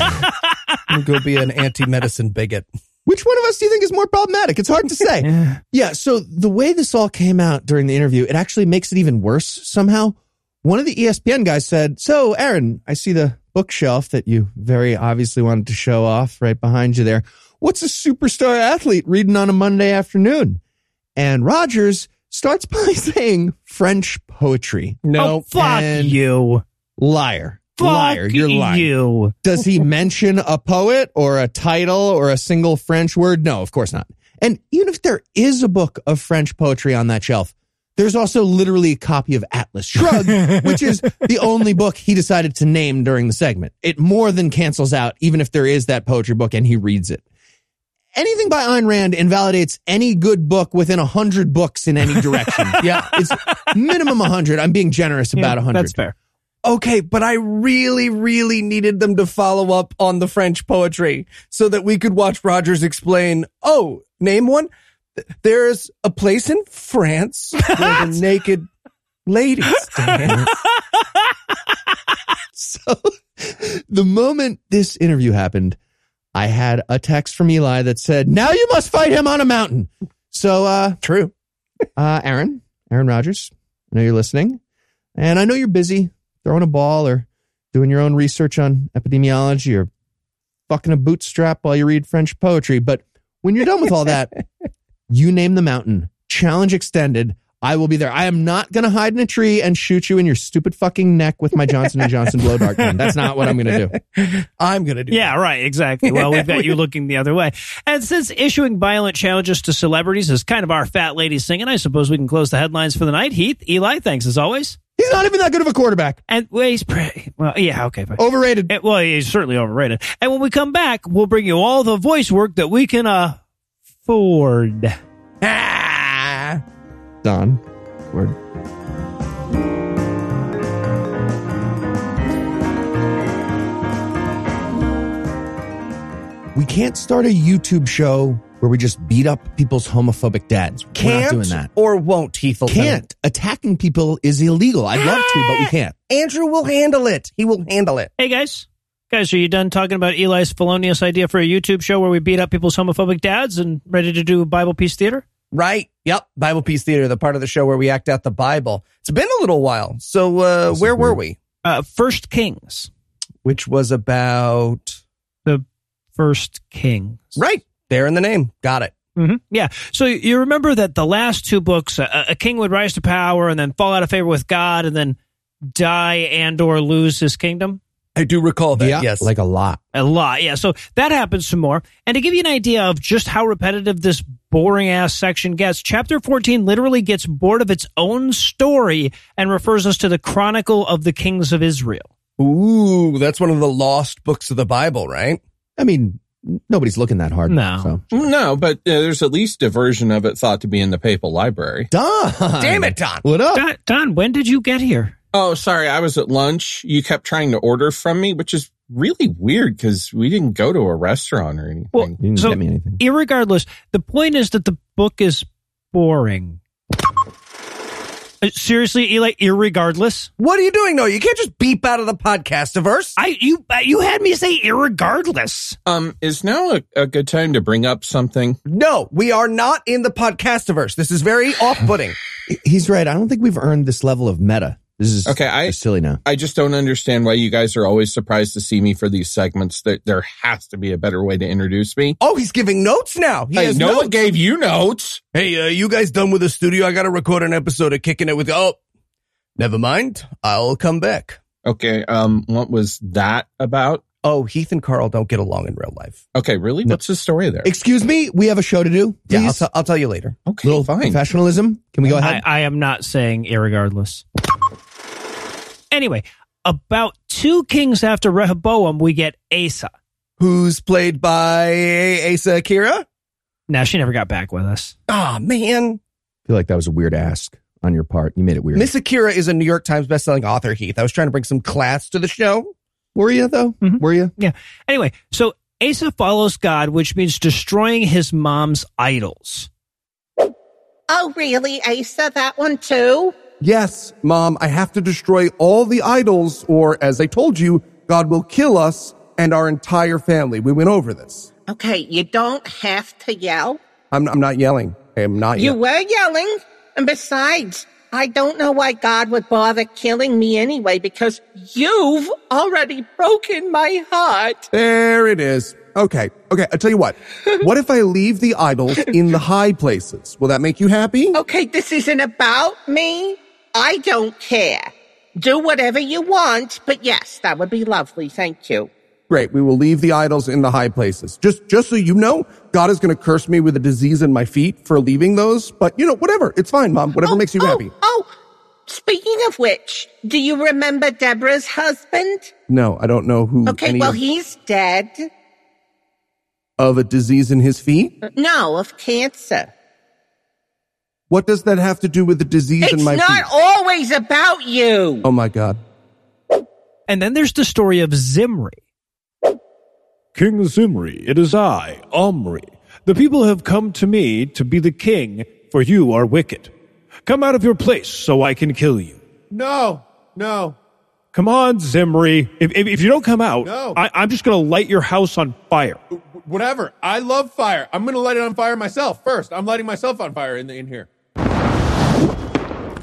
I'm gonna go be an anti-medicine bigot. Which one of us do you think is more problematic? It's hard to say. yeah. So the way this all came out during the interview, it actually makes it even worse somehow. One of the ESPN guys said, So, Aaron, I see the bookshelf that you very obviously wanted to show off right behind you there. What's a superstar athlete reading on a Monday afternoon? And Rodgers starts by saying French poetry. No, oh, fuck and- you. Liar. Fuck Liar. You're lying. you. Does he mention a poet or a title or a single French word? No, of course not. And even if there is a book of French poetry on that shelf, there's also literally a copy of Atlas Shrugged, which is the only book he decided to name during the segment. It more than cancels out, even if there is that poetry book and he reads it. Anything by Ayn Rand invalidates any good book within a hundred books in any direction. yeah, it's minimum a hundred. I'm being generous about a Yeah, hundred. That's fair. Okay, but I really, really needed them to follow up on the French poetry so that we could watch Rodgers explain, oh, name one. Th- There's a place in France where the naked ladies dance. So the moment this interview happened, I had a text from Eli that said, now you must fight him on a mountain. So, uh, True. uh, Aaron, Aaron Rodgers, I know you're listening and I know you're busy throwing a ball or doing your own research on epidemiology or fucking a bootstrap while you read French poetry. But when you're done with all that, you name the mountain. Challenge extended. I will be there. I am not going to hide in a tree and shoot you in your stupid fucking neck with my Johnson and Johnson blow dart gun. That's not what I'm going to do. I'm going to do Yeah, right, exactly. Well, we've got you looking the other way. And since issuing violent challenges to celebrities is kind of our fat lady singing, I suppose we can close the headlines for the night. Heath, Eli, thanks as always. He's not even that good of a quarterback. And well, he's pretty, well, yeah, okay, fine. Overrated. Eh, well, he's certainly overrated. And when we come back, we'll bring you all the voice work that we can uh, afford. Ah. Don. Word. We can't start a YouTube show where we just beat up people's homophobic dads. We're Can't not doing that. or won't, Heathleton. Can't. Attacking people is illegal. I'd love to, but we can't. Andrew will handle it. He will handle it. Hey, guys. Guys, are you done talking about Eli's felonious idea for a YouTube show where we beat up people's homophobic dads and ready to do Bible Peace Theater? Right. Yep. Bible Peace Theater, the part of the show where we act out the Bible. It's been a little while. So, uh, where were we? Uh, First Kings. Which was about, The First Kings. right. There in the name. Got it. hmm Yeah. So you remember that the last two books, a, a king would rise to power and then fall out of favor with God and then die and or lose his kingdom? I do recall that. yeah, yes. like a lot. A lot, yeah. So that happens some more. And to give you an idea of just how repetitive this boring ass section gets, chapter 14 literally gets bored of its own story and refers us to the Chronicle of the Kings of Israel. Ooh, that's one of the lost books of the Bible, right? I mean, nobody's looking that hard. No. So. No, but uh, there's at least a version of it thought to be in the papal library. Don. Damn it, Don. What up? Don, Don, when did you get here? Oh, sorry, I was at lunch. You kept trying to order from me, which is really weird because we didn't go to a restaurant or anything. Well, You didn't so, get me anything. irregardless, the point is that the book is boring. Uh, Seriously, Eli, irregardless? What are you doing? No, you can't just beep out of the podcastiverse. I you uh, you had me say irregardless. um, is now a, a good time to bring up something? No, we are not in the podcast podcastiverse. This is very off-putting. He's right. I don't think we've earned this level of meta. This is Okay, I- just silly now. I just don't understand why you guys are always surprised to see me for these segments. That there has to be a better way to introduce me. Oh, he's giving notes now. He Hey, has no notes. one gave you notes. Hey, uh, you guys done with the studio? I got to record an episode of Kicking It with. Oh, never mind. I'll come back. Okay, um, what was that about? Oh, Heath and Carl don't get along in real life. Okay, really? What's the story there? Excuse me. We have a show to do. Yeah, I'll, t- I'll tell you later. Okay, Little fine. professionalism. Can we go I, ahead? I am not saying irregardless. Anyway, about two kings after Rehoboam, we get Asa. Who's played by Asa Akira? Now she never got back with us. Ah, man. I feel like that was a weird ask on your part. You made it weird. Miss Akira is a New York Times bestselling author, Heath. I was trying to bring some class to the show. Were you though? Mhm. Were you? Yeah. Anyway, so Asa follows God, which means destroying his mom's idols. Oh, really, Asa? That one too? Yes, Mom, I have to destroy all the idols, or as I told you, God will kill us and our entire family. We went over this. Okay, you don't have to yell. I'm, I'm not yelling. I'm not You yelling. were yelling. And besides, I don't know why God would bother killing me anyway because you've already broken my heart. There it is. Okay, okay, I'll tell you what. what if I leave the idols in the high places? Will that make you happy? Okay, this isn't about me. I don't care. Do whatever you want, but yes, that would be lovely. Thank you. Great, we will leave the idols in the high places. Just, just so you know, God is going to curse me with a disease in my feet for leaving those. But you know, whatever. It's fine, Mom. Whatever oh, makes you oh, happy. Oh, speaking of which, do you remember Deborah's husband? No, I don't know who Okay, well, of, he's dead. of a disease in his feet. No, of cancer. What does that have to do with the disease It's in my body? It's not feet? always about you. Oh my God. And then there's the story of Zimri. King Zimri, it is I, Omri. The people have come to me to be the king, for you are wicked. Come out of your place so I can kill you. No, no. Come on, Zimri. If, if, if you don't come out, No. I, I'm just going to light your house on fire. Whatever. I love fire. I'm going to light it on fire myself first. I'm lighting myself on fire in, in here.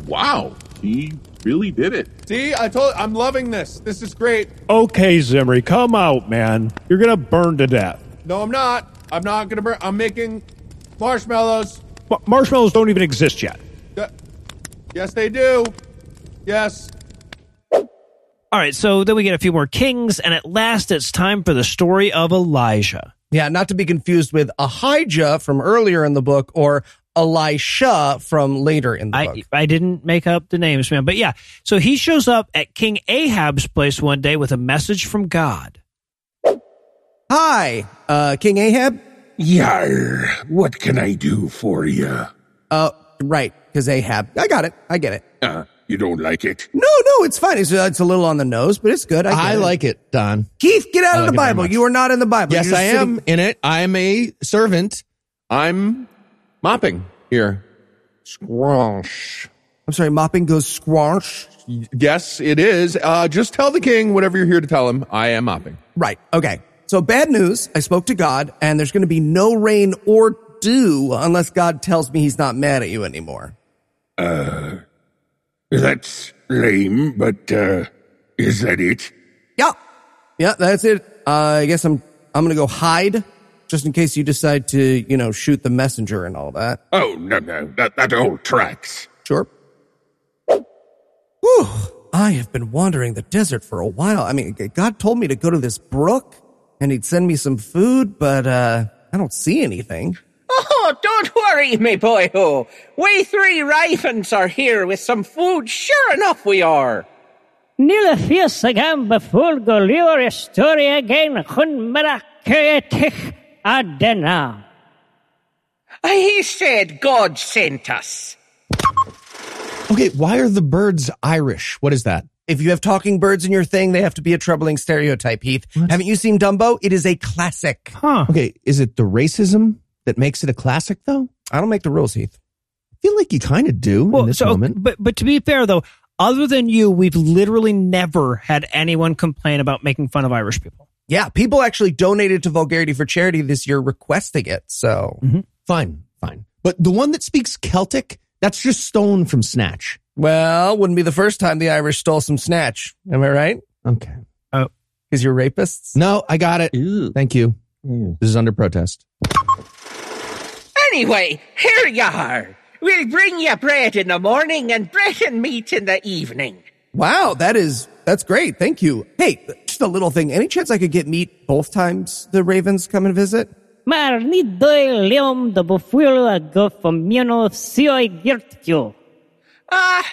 Wow, he really did it. See, I told I'm loving this. This is great. Okay, Zimri, come out, man. You're going to burn to death. No, I'm not. I'm not going to burn. I'm making marshmallows. Ma- marshmallows don't even exist yet. Uh, yes, they do. Yes. All right, so then we get a few more kings, and at last it's time for the story of Elijah. Yeah, not to be confused with Ahijah from earlier in the book or Elisha from later in the I, book. I didn't make up the names, man. But yeah, so he shows up at King Ahab's place one day with a message from God. Hi, uh, King Ahab. Yar, what can I do for you? Uh, right, because Ahab. I got it. I get it. Uh, you don't like it? No, no, it's fine. It's, uh, it's a little on the nose, but it's good. I, I it. like it, Don. Keith, get out I of like the Bible. You are not in the Bible. Yes, You're just I sitting- am in it. I'm a servant. I'm mopping here. Squash. I'm sorry, mopping goes squash. Yes, it is. Uh, just tell the king whatever you're here to tell him. I am mopping. Right. Okay. So bad news. I spoke to God, and there's going to be no rain or dew unless God tells me He's not mad at you anymore. Uh, that's lame, but, uh, is that it? Yeah. Yeah, that's it. Uh, I guess I'm I'm gonna go hide just in case you decide to, you know, shoot the messenger and all that. Oh, no, no, that, that all tracks. Sure. Whew. I have been wandering the desert for a while. I mean, God told me to go to this brook and he'd send me some food, but, uh, I don't see anything. Oh, don't worry, me boy ho. We three ravens are here with some food. Sure enough, we are. Nila fios agam beful golior historia again hun meraketich adena. Uh, he said God sent us. Okay, why are the birds Irish? What is that? If you have talking birds in your thing, they have to be a troubling stereotype, Heath. Haven't you seen Dumbo? It is a classic. Huh. Okay, is it the racism that makes it a classic though? I don't make the rules, Heath. I feel like you kind of do in this so, moment. But but to be fair though, other than you, we've literally never had anyone complain about making fun of Irish people. Yeah, people actually donated to Vulgarity for Charity this year requesting it. So mm-hmm. Fine, fine. But the one that speaks Celtic, that's just stolen from Snatch. Well, wouldn't be the first time the Irish stole some snatch. Am I right? Okay. Oh, because you're rapists. No, I got it. Thank you. This is under protest. Anyway, here you are. We'll bring you bread in the morning and bread and meat in the evening. Wow, that is that's great. Thank you. Hey, just a little thing. Any chance I could get meat both times the Ravens come and visit? Mar ni doi leom de befuel a go from mino sioi girtio. Ah,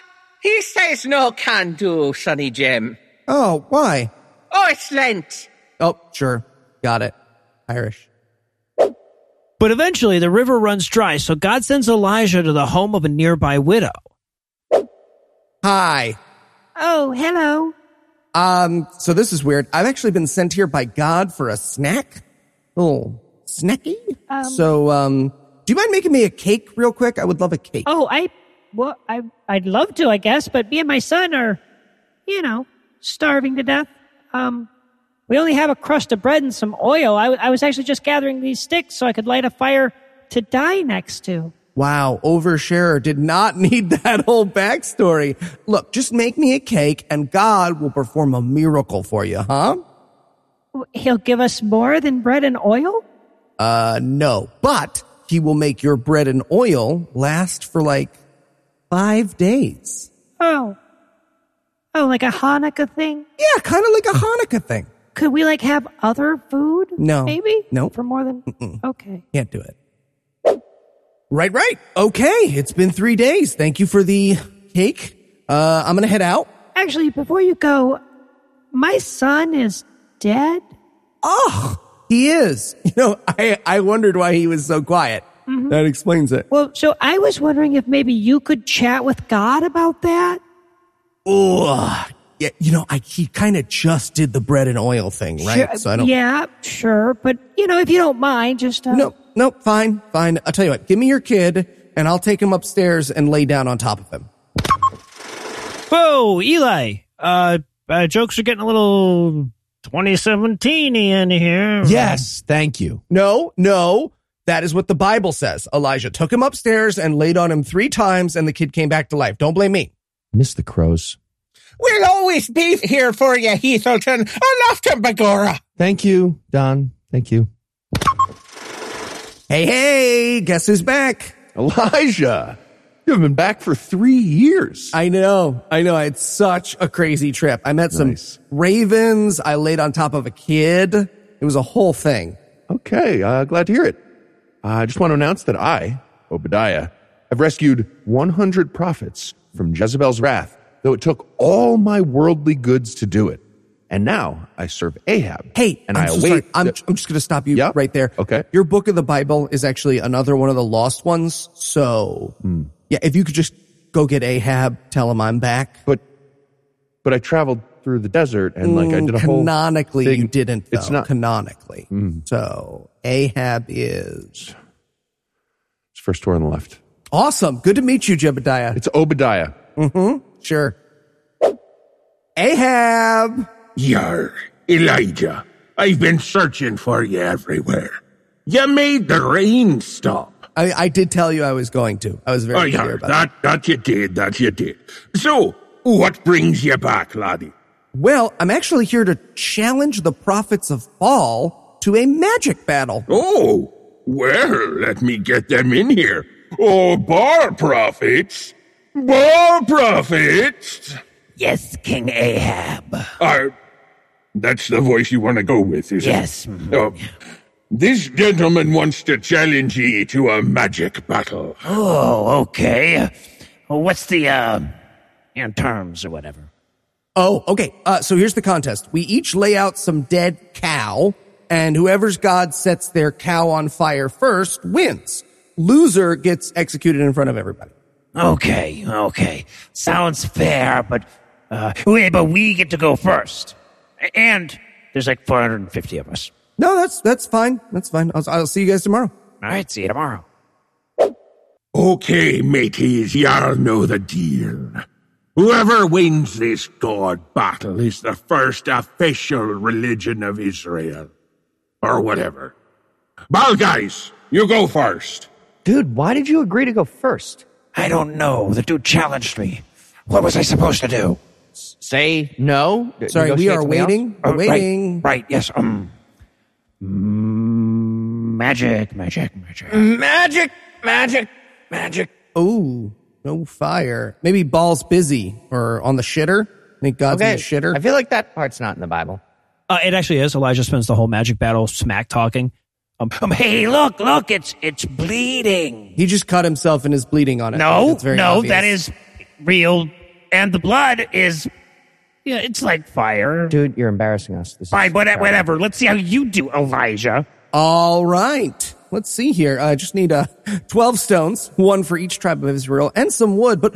he says no can do, Sonny Jim. Oh, why? Oh, it's Lent. Oh, sure. Got it. Irish. But eventually the river runs dry, so God sends Elijah to the home of a nearby widow. Hi. Oh, hello. Um, so this is weird. I've actually been sent here by God for a snack. Oh, snacky. Um, so, um, do you mind making me a cake real quick? I would love a cake. Oh, I well, I I'd love to, I guess, but me and my son are, you know, starving to death. Um, we only have a crust of bread and some oil. I, I was actually just gathering these sticks so I could light a fire to die next to. Wow, oversharer did not need that whole backstory. Look, just make me a cake and God will perform a miracle for you, huh? He'll give us more than bread and oil? Uh, no, but he will make your bread and oil last for like five days. Oh. Oh, like a Hanukkah thing? Yeah, kind of like a Hanukkah thing. Could we like have other food? No. Maybe? No. For more than Okay. Can't do it. Right, right. Okay, it's been three days. Thank you for the cake. Uh, I'm gonna head out. Actually, before you go, my son is dead. Oh, he is. You know, I, I wondered why he was so quiet. Mhm. That explains it. Well, so I was wondering if maybe you could chat with God about that. Oh, Yeah, you know, I, he kind of just did the bread and oil thing, right? Sure, So I don't. Yeah, sure, but you know, if you don't mind, just uh, No, no, fine, fine. I'll tell you what. Give me your kid, and I'll take him upstairs and lay down on top of him. Whoa, Eli. Uh, uh jokes are getting a little 2017 in here. Yes, thank you. No, no. That is what the Bible says. Elijah took him upstairs and laid on him three times, and the kid came back to life. Don't blame me. Miss the crows. We'll always be here for you, Heathleton. I love him, Begora. Thank you, Don. Thank you. Hey, hey, guess who's back? Elijah, you haven't been back for three years. I know, I know. I had such a crazy trip. I met some Nice. ravens. I laid on top of a kid. It was a whole thing. Okay, uh, glad to hear it. I just want to announce that I, Obadiah, have rescued 100 prophets from Jezebel's wrath, though it took all my worldly goods to do it. And now I serve Ahab. Hey, and I'm I so await. I'm, the- I'm just going to stop you Yeah? right there. Okay. Your book of the Bible is actually another one of the lost ones. So, Hmm. yeah, if you could just go get Ahab, tell him I'm back. but but I traveled through the desert and like I Mm, did a whole canonically you didn't. Though, It's not canonically. Mm. So Ahab is It's first door on the left. awesome. Good to meet you, Jebediah. It's Obadiah. Mm-hmm. Sure. Ahab. Yar, Elijah, I've been searching for you everywhere. You made the rain stop. I, I did tell you I was going to. I was very oh, clear yeah, about that, that you did, that you did. So, what brings you back, laddie? Well, I'm actually here to challenge the prophets of Baal to a magic battle. Oh, well, let me get them in here. Oh, bar prophets! Bar prophets! Yes, King Ahab. Uh, that's the voice you want to go with, is Yes. it? Oh, this gentleman wants to challenge ye to a magic battle. Oh, okay. Well, what's the, uh, you know, terms or whatever? Oh, okay. Uh, so here's the contest. We each lay out some dead cow, and whoever's god sets their cow on fire first wins. Loser gets executed in front of everybody. Okay, okay. Sounds fair, but, uh, wait, but we get to go first. A- And there's like 450 of us. No, that's that's fine. That's fine. I'll, I'll see you guys tomorrow. All right, see you tomorrow. Okay, mateys, y'all know the deal. Whoever wins this god battle is the first official religion of Israel. Or whatever. Baal guys, you go first. Dude, why did you agree to go first? I don't know. The dude challenged me. What was I supposed to do? Say no. Sorry, we are something else? waiting. Oh, We're right, waiting. Right, yes. Um, mm, magic, magic, magic. Magic, magic, magic. Oh, no fire. Maybe Baal's busy or on the shitter. I think God's Okay, in the shitter. I feel like that part's not in the Bible. Uh, it actually is. Elijah spends the whole magic battle smack talking. Um, Um, hey, look, look, it's it's bleeding. he just cut himself and is bleeding on it. No, It's very no, obvious. that is real, and the blood is, yeah, it's like fire. Dude, you're embarrassing us. This Fine, what- whatever. Let's see how you do, Elijah. All right. Let's see here. I just need uh, 12 stones, one for each tribe of Israel, and some wood. But,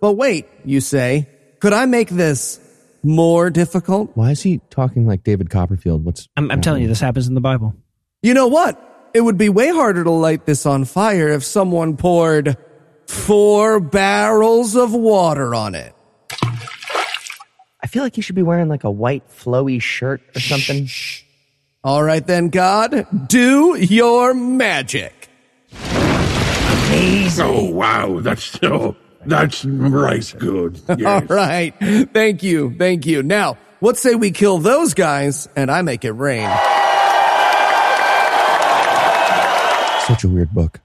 but wait, you say, could I make this more difficult? Why is he talking like David Copperfield? What's I'm, I'm telling you, this happens in the Bible. You know what? It would be way harder to light this on fire if someone poured four barrels of water on it. I feel like you should be wearing like a white flowy shirt or something. All right then, God, do your magic. Amazing. Oh, wow, that's still, that's right good. All Yes. right. Thank you. Thank you. Now, what say we kill those guys and I make it rain? such a weird book?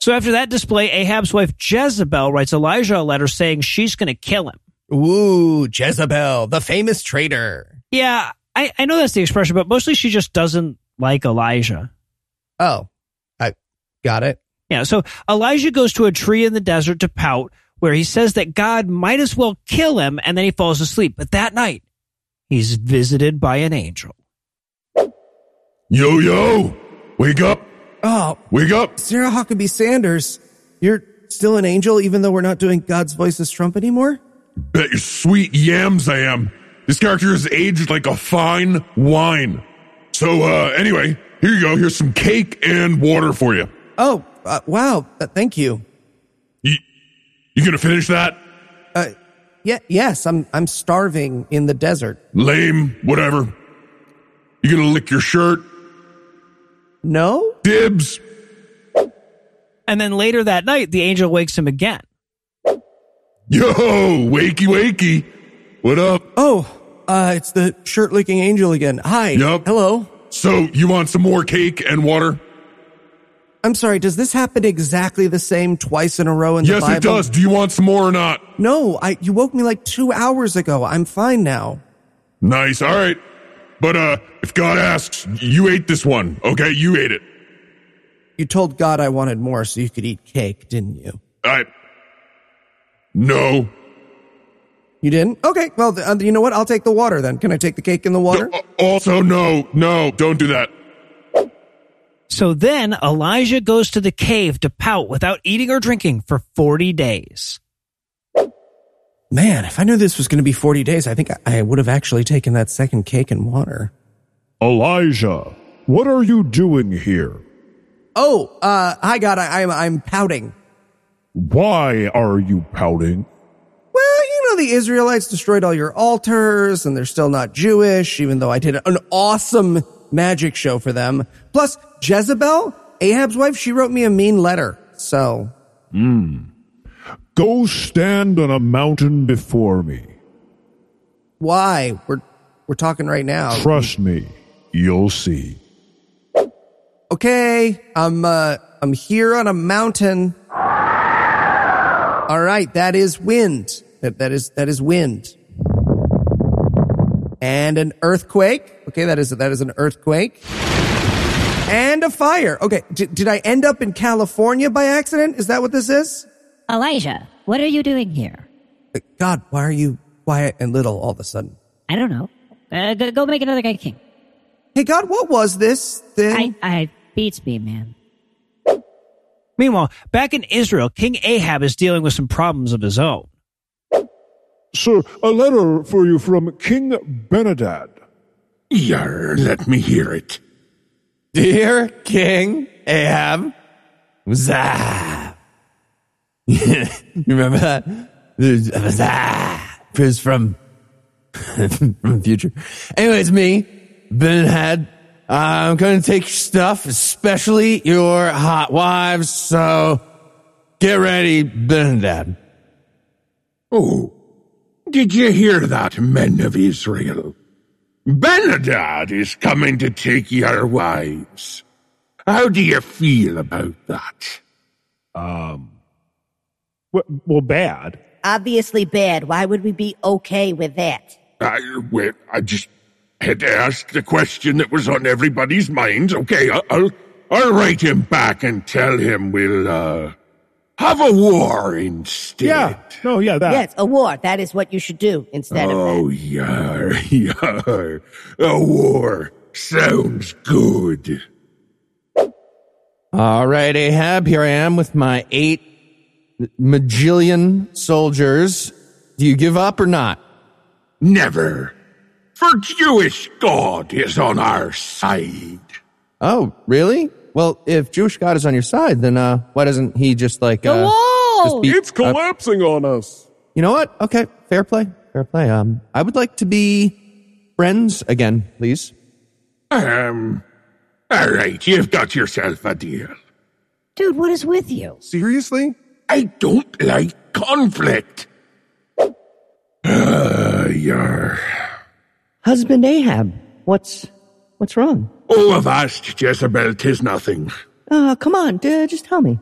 So after that display, Ahab's wife Jezebel writes Elijah a letter saying she's going to kill him. Ooh, Jezebel, the famous traitor. Yeah, I, I know that's the expression, but mostly she just doesn't like Elijah. Oh, I got it. Yeah, so Elijah goes to a tree in the desert to pout, where he says that God might as well kill him, and then he falls asleep. But that night, he's visited by an angel. Yo, yo, wake up, Oh, wake up. Sarah Huckabee Sanders, you're still an angel even though we're not doing God's voices Trump anymore? Bet your sweet yams I am. This character is aged like a fine wine. So, uh, anyway, here you go. Here's some cake and water for you. Oh, uh, wow. Uh, thank you. You, you gonna finish that? Uh, yeah, yes, I'm, I'm starving in the desert. Lame, whatever. You gonna lick your shirt? No? Dibs. And then later that night, the angel wakes him again. Yo, wakey, wakey. What up? Oh, uh, it's the shirt licking angel again. Hi. Yup. Hello. So, you want some more cake and water? I'm sorry, does this happen exactly the same twice in a row in the yes, Bible? Yes, it does. Do you want some more or not? No, I, you woke me like two hours ago. I'm fine now. Nice. All right. But, uh, if God asks, you ate this one. Okay, you ate it. You told God I wanted more so you could eat cake, didn't you? I. No. You didn't? Okay, well, th- uh, you know what? I'll take the water then. Can I take the cake in the water? Also, no, no, don't do that. So then Elijah goes to the cave to pout without eating or drinking for 40 days. Man, if I knew this was going to be 40 days, I think I, I would have actually taken that second cake and water. Elijah, what are you doing here? Oh, uh, hi God, I, I'm, I'm pouting. Why are you pouting? Well, you know, the Israelites destroyed all your altars and they're still not Jewish, even though I did an awesome magic show for them. Plus, Jezebel, Ahab's wife, she wrote me a mean letter. So, Hmm. Go stand on a mountain before me. why? We're, we're talking right now. Trust me. You'll see. Okay, I'm uh I'm here on a mountain. All right, that is wind. That that is that is wind. And an earthquake. Okay, that is that is an earthquake. And a fire. Okay, D- did I end up in California by accident? Is that what this is? Elijah, what are you doing here? God, why are you quiet and little all of a sudden? I don't know. Uh, go, go make another guy king. Hey, God, what was this thing? I, I beats me, man. Meanwhile, back in Israel, King Ahab is dealing with some problems of his own. Sir, a letter for you from King Benadad. Yar, let me hear it. Dear King Ahab, Zah. you remember that? Zah. It's from from the future. Anyway, it's me, Ben Had. I'm going to take your stuff, especially your hot wives. So get ready, Ben Dad. Oh, did you hear that, men of Israel? Benadad is coming to take your wives. How do you feel about that? Um, well, well bad. Obviously bad. Why would we be okay with that? I, well, I just had asked the question that was on everybody's minds. Okay, I- I'll, I'll write him back and tell him we'll, uh, have a war instead. Yeah. No, yeah, that. Yes, a war. That is what you should do instead of Oh, yar, yar. A war. Sounds good. All right, Ahab, here I am with my eight majillion soldiers. Do you give up or not? Never. For Jewish God is on our side. Oh, really? Well, if Jewish God is on your side, then uh, why doesn't he just like The uh, wall! just be- It's collapsing on us. You know what? Okay, fair play, fair play. Um, I would like to be friends again, please. Um, all right, you've got yourself a deal. Dude, what is with you? Seriously? I don't like conflict. Uh, yar. Husband Ahab, what's what's wrong? Oh, avast, Jezebel, tis nothing. Oh, come on, just tell me.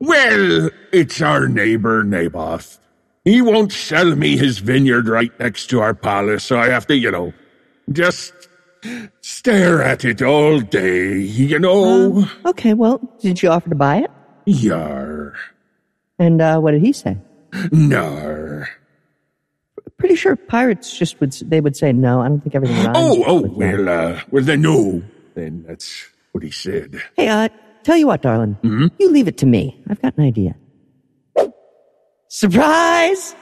Well, it's our neighbor Naboth. He won't sell me his vineyard right next to our palace, so I have to, you know, just stare at it all day, you know? Okay, well, did you offer to buy it? Yar. And uh, what did he say? Nar. Pretty sure pirates just would they would say no. I don't think everything rhymes. Oh, oh, well, uh, well, then no. Then that's what he said. Hey, uh, tell you what, darling. Hmm? You leave it to me. I've got an idea. Surprise!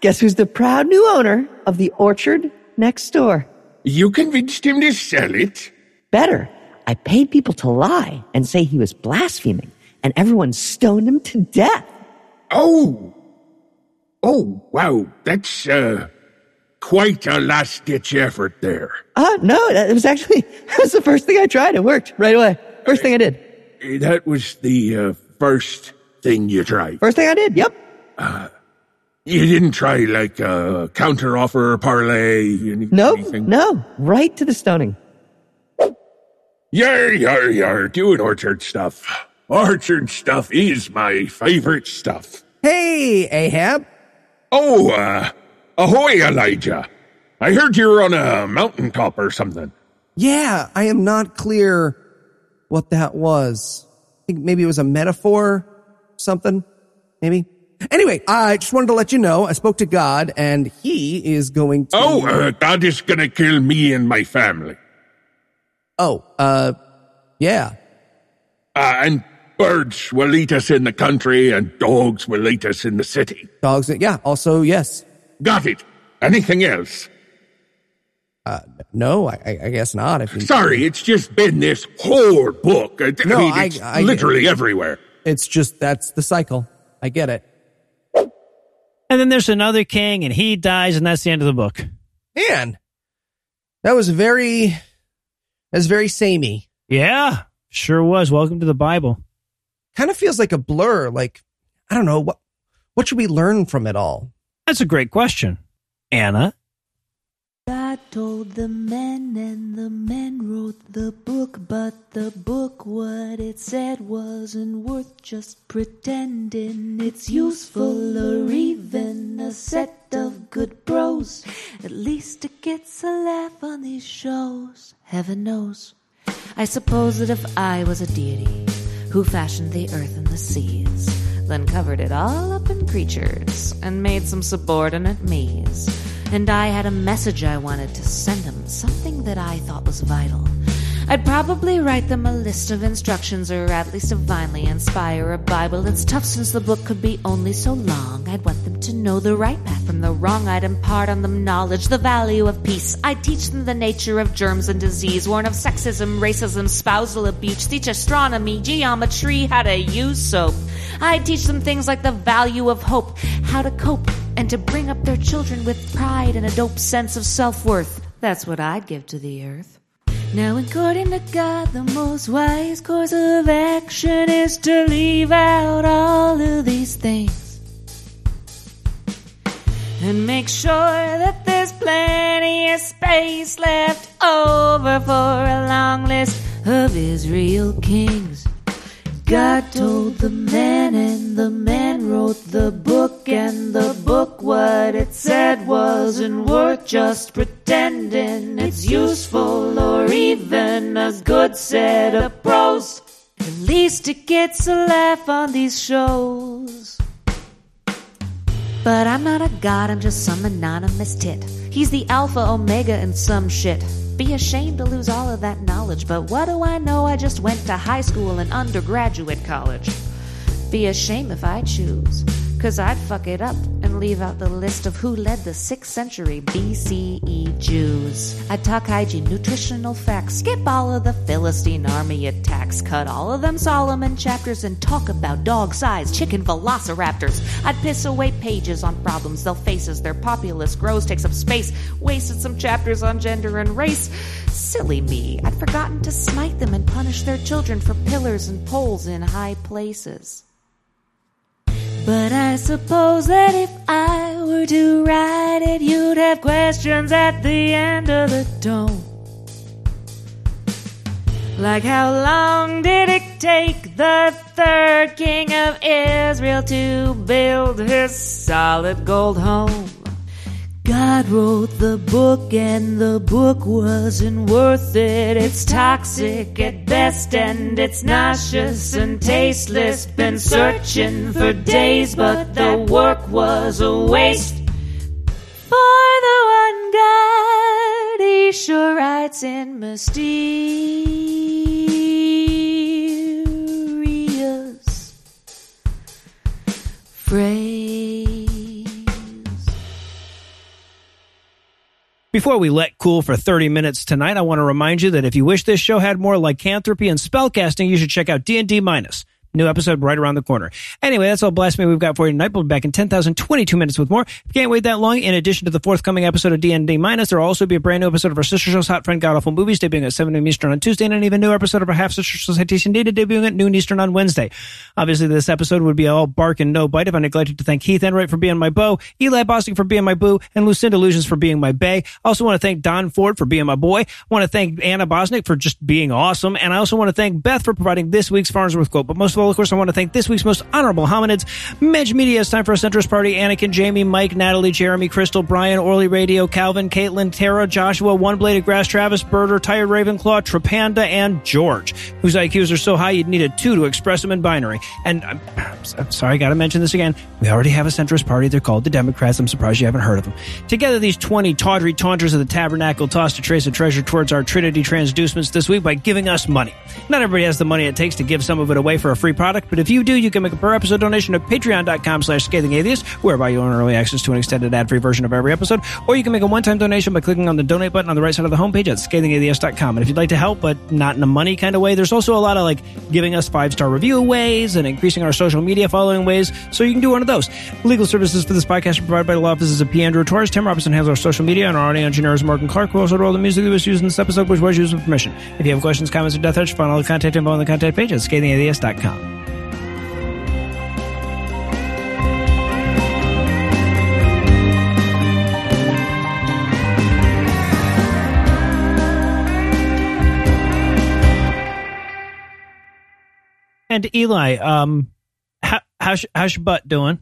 Guess who's the proud new owner of the orchard next door? You convinced him to sell it? Better. I paid people to lie and say he was blaspheming, and everyone stoned him to death. Oh! Oh, wow, that's, uh, quite a last ditch effort there. Uh, no, that was actually, that was the first thing I tried. It worked right away. First thing I did. Eh, That was the, uh, first thing you tried. First thing I did. Yep. You didn't try, like, a counter-offer parlay? Any, Nope. anything? No. Right to the stoning. Yar, yar, yar, doing orchard stuff. Orchard stuff is my favorite stuff. Hey, Ahab. Oh, uh, ahoy, Elijah. I heard you were on a mountaintop or something. Yeah, I am not clear what that was. I think maybe it was a metaphor, something, maybe. Anyway, I just wanted to let you know I spoke to God and he is going to. Oh, uh, God is gonna kill me and my family. Oh, uh, yeah. Uh, and birds will eat us in the country and dogs will eat us in the city. Dogs, yeah, also, yes. Got it. Anything else? Uh, no, I, I- I guess not. If you, Sorry, it's just been this whole book. I, No, mean, I- it's I- literally everywhere. It's just, that's the cycle. I get it. And then there's another king, and he dies, and that's the end of the book. Man, that was very, that was very samey. Yeah, sure was. Welcome to the Bible. Kind of feels like a blur. Like, I don't know, what, what should we learn from it all? That's a great question. Anna? That told the men and the men wrote the book, but the book, what it said wasn't worth just pretending it's useful or even a set of good bros. At least it gets a laugh on these shows. Heaven knows. I suppose that if I was a deity who fashioned the earth and the seas, then covered it all up in creatures and made some subordinate me's, and I had a message I wanted to send them, something that I thought was vital. I'd probably write them a list of instructions or at least divinely inspire a Bible. It's tough since the book could be only so long. I'd want them to know the right path from the wrong. I'd impart on them knowledge, the value of peace. I'd teach them the nature of germs and disease, warn of sexism, racism, spousal abuse, teach astronomy, geometry, how to use soap. I'd teach them things like the value of hope, how to cope, and to bring up their children with pride and a dope sense of self worth. That's what I'd give to the earth. Now, according to God, the most wise course of action is to leave out all of these things and make sure that there's plenty of space left over for a long list of Israel kings. God told the man, and the man wrote the book, and the book, what it said wasn't worth just pretending it's useful or even a good set of pros. At least it gets a laugh on these shows. But I'm not a god, I'm just some anonymous tit. He's the alpha, omega, and some shit. Be ashamed to lose all of that knowledge, but what do I know? I just went to high school and undergraduate college. Be a shame if I choose, cause I'd fuck it up and leave out the list of who led the 6th century BCE Jews. I'd talk hygiene, nutritional facts, skip all of the Philistine army attacks, cut all of them Solomon chapters, and talk about dog sized chicken velociraptors. I'd piss away pages on problems they'll face as their populace grows, takes up space, wasted some chapters on gender and race. Silly me, I'd forgotten to smite them and punish their children for pillars and poles in high places. But I suppose that if I were to write it, you'd have questions at the end of the tome. Like how long did it take the third king of Israel to build his solid gold home? God wrote the book and the book wasn't worth it. It's toxic at best and it's nauseous and tasteless. Been searching for days, but the work was a waste. For the one God, he sure writes in mysterious phrase. Before we let cool for 30 minutes tonight, I want to remind you that if you wish this show had more lycanthropy and spellcasting, you should check out D&D Minus. New episode right around the corner. Anyway, that's all blast me we've got for you tonight. We'll be back in 10,022 minutes with more. If you can't wait that long, in addition to the forthcoming episode of D&D Minus, there will also be a brand new episode of our sister show's Hot Friend God Awful Movies debuting at 7 noon Eastern on Tuesday, and an even newer episode of our half sister show Citation Data debuting at noon Eastern on Wednesday. Obviously, this episode would be all bark and no bite if I neglected to thank Heath Enright for being my beau, Eli Bosnick for being my boo, and Lucinda Illusions for being my bay. I also want to thank Don Ford for being my boy. I want to thank Anna Bosnick for just being awesome, and I also want to thank Beth for providing this week's Farnsworth quote. But most of all, of course, I want to thank this week's most honorable hominids. Medj Media, it's time for a centrist party. Anakin, Jamie, Mike, Natalie, Jeremy, Crystal, Brian, Orly Radio, Calvin, Caitlin, Tara, Joshua, One Bladed Grass, Travis, Birder, Tired Ravenclaw, Trapanda, and George, whose IQs are so high you'd need a two to express them in binary. And I'm, I'm sorry, I gotta mention this again. We already have a centrist party. They're called the Democrats. I'm surprised you haven't heard of them. Together, these 20 tawdry taunters of the tabernacle tossed a trace of treasure towards our Trinity transducements this week by giving us money. Not everybody has the money it takes to give some of it away for a free product, but if you do, you can make a per episode donation at patreon.com slash scathing atheist, whereby you earn early access to an extended ad-free version of every episode, or you can make a one-time donation by clicking on the donate button on the right side of the homepage at scathingatheist.com. And if you'd like to help, but not in a money kind of way, there's also a lot of like giving us five-star review ways and increasing our social media following ways, so you can do one of those. Legal services for this podcast are provided by the law offices of P. Andrew Torres. Tim Robinson handles our social media, and our audio engineer is Morgan Clarke, who also wrote all the music that was used in this episode, which was used with permission. If you have questions, comments, or death threats, find all the contact info on the contact page at scathingatheist.com. And Eli, um, how, how's how's your butt doing?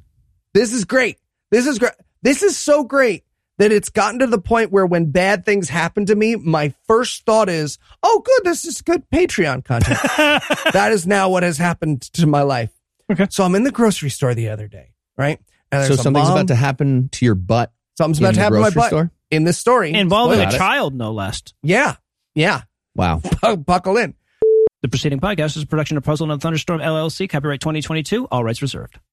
This is great. This is great. This is so great that it's gotten to the point where when bad things happen to me, my first thought is, "Oh, good, this is good Patreon content." that is now what has happened to my life. Okay. So I'm in the grocery store the other day, right? And So something's mom- about to happen to your butt. Something's about to happen to my butt store? in this story Involving Spoiler. a child, no less. Yeah, yeah. Wow. Buckle in. The preceding podcast is a production of Puzzle and Thunderstorm LLC, copyright 2022, all rights reserved.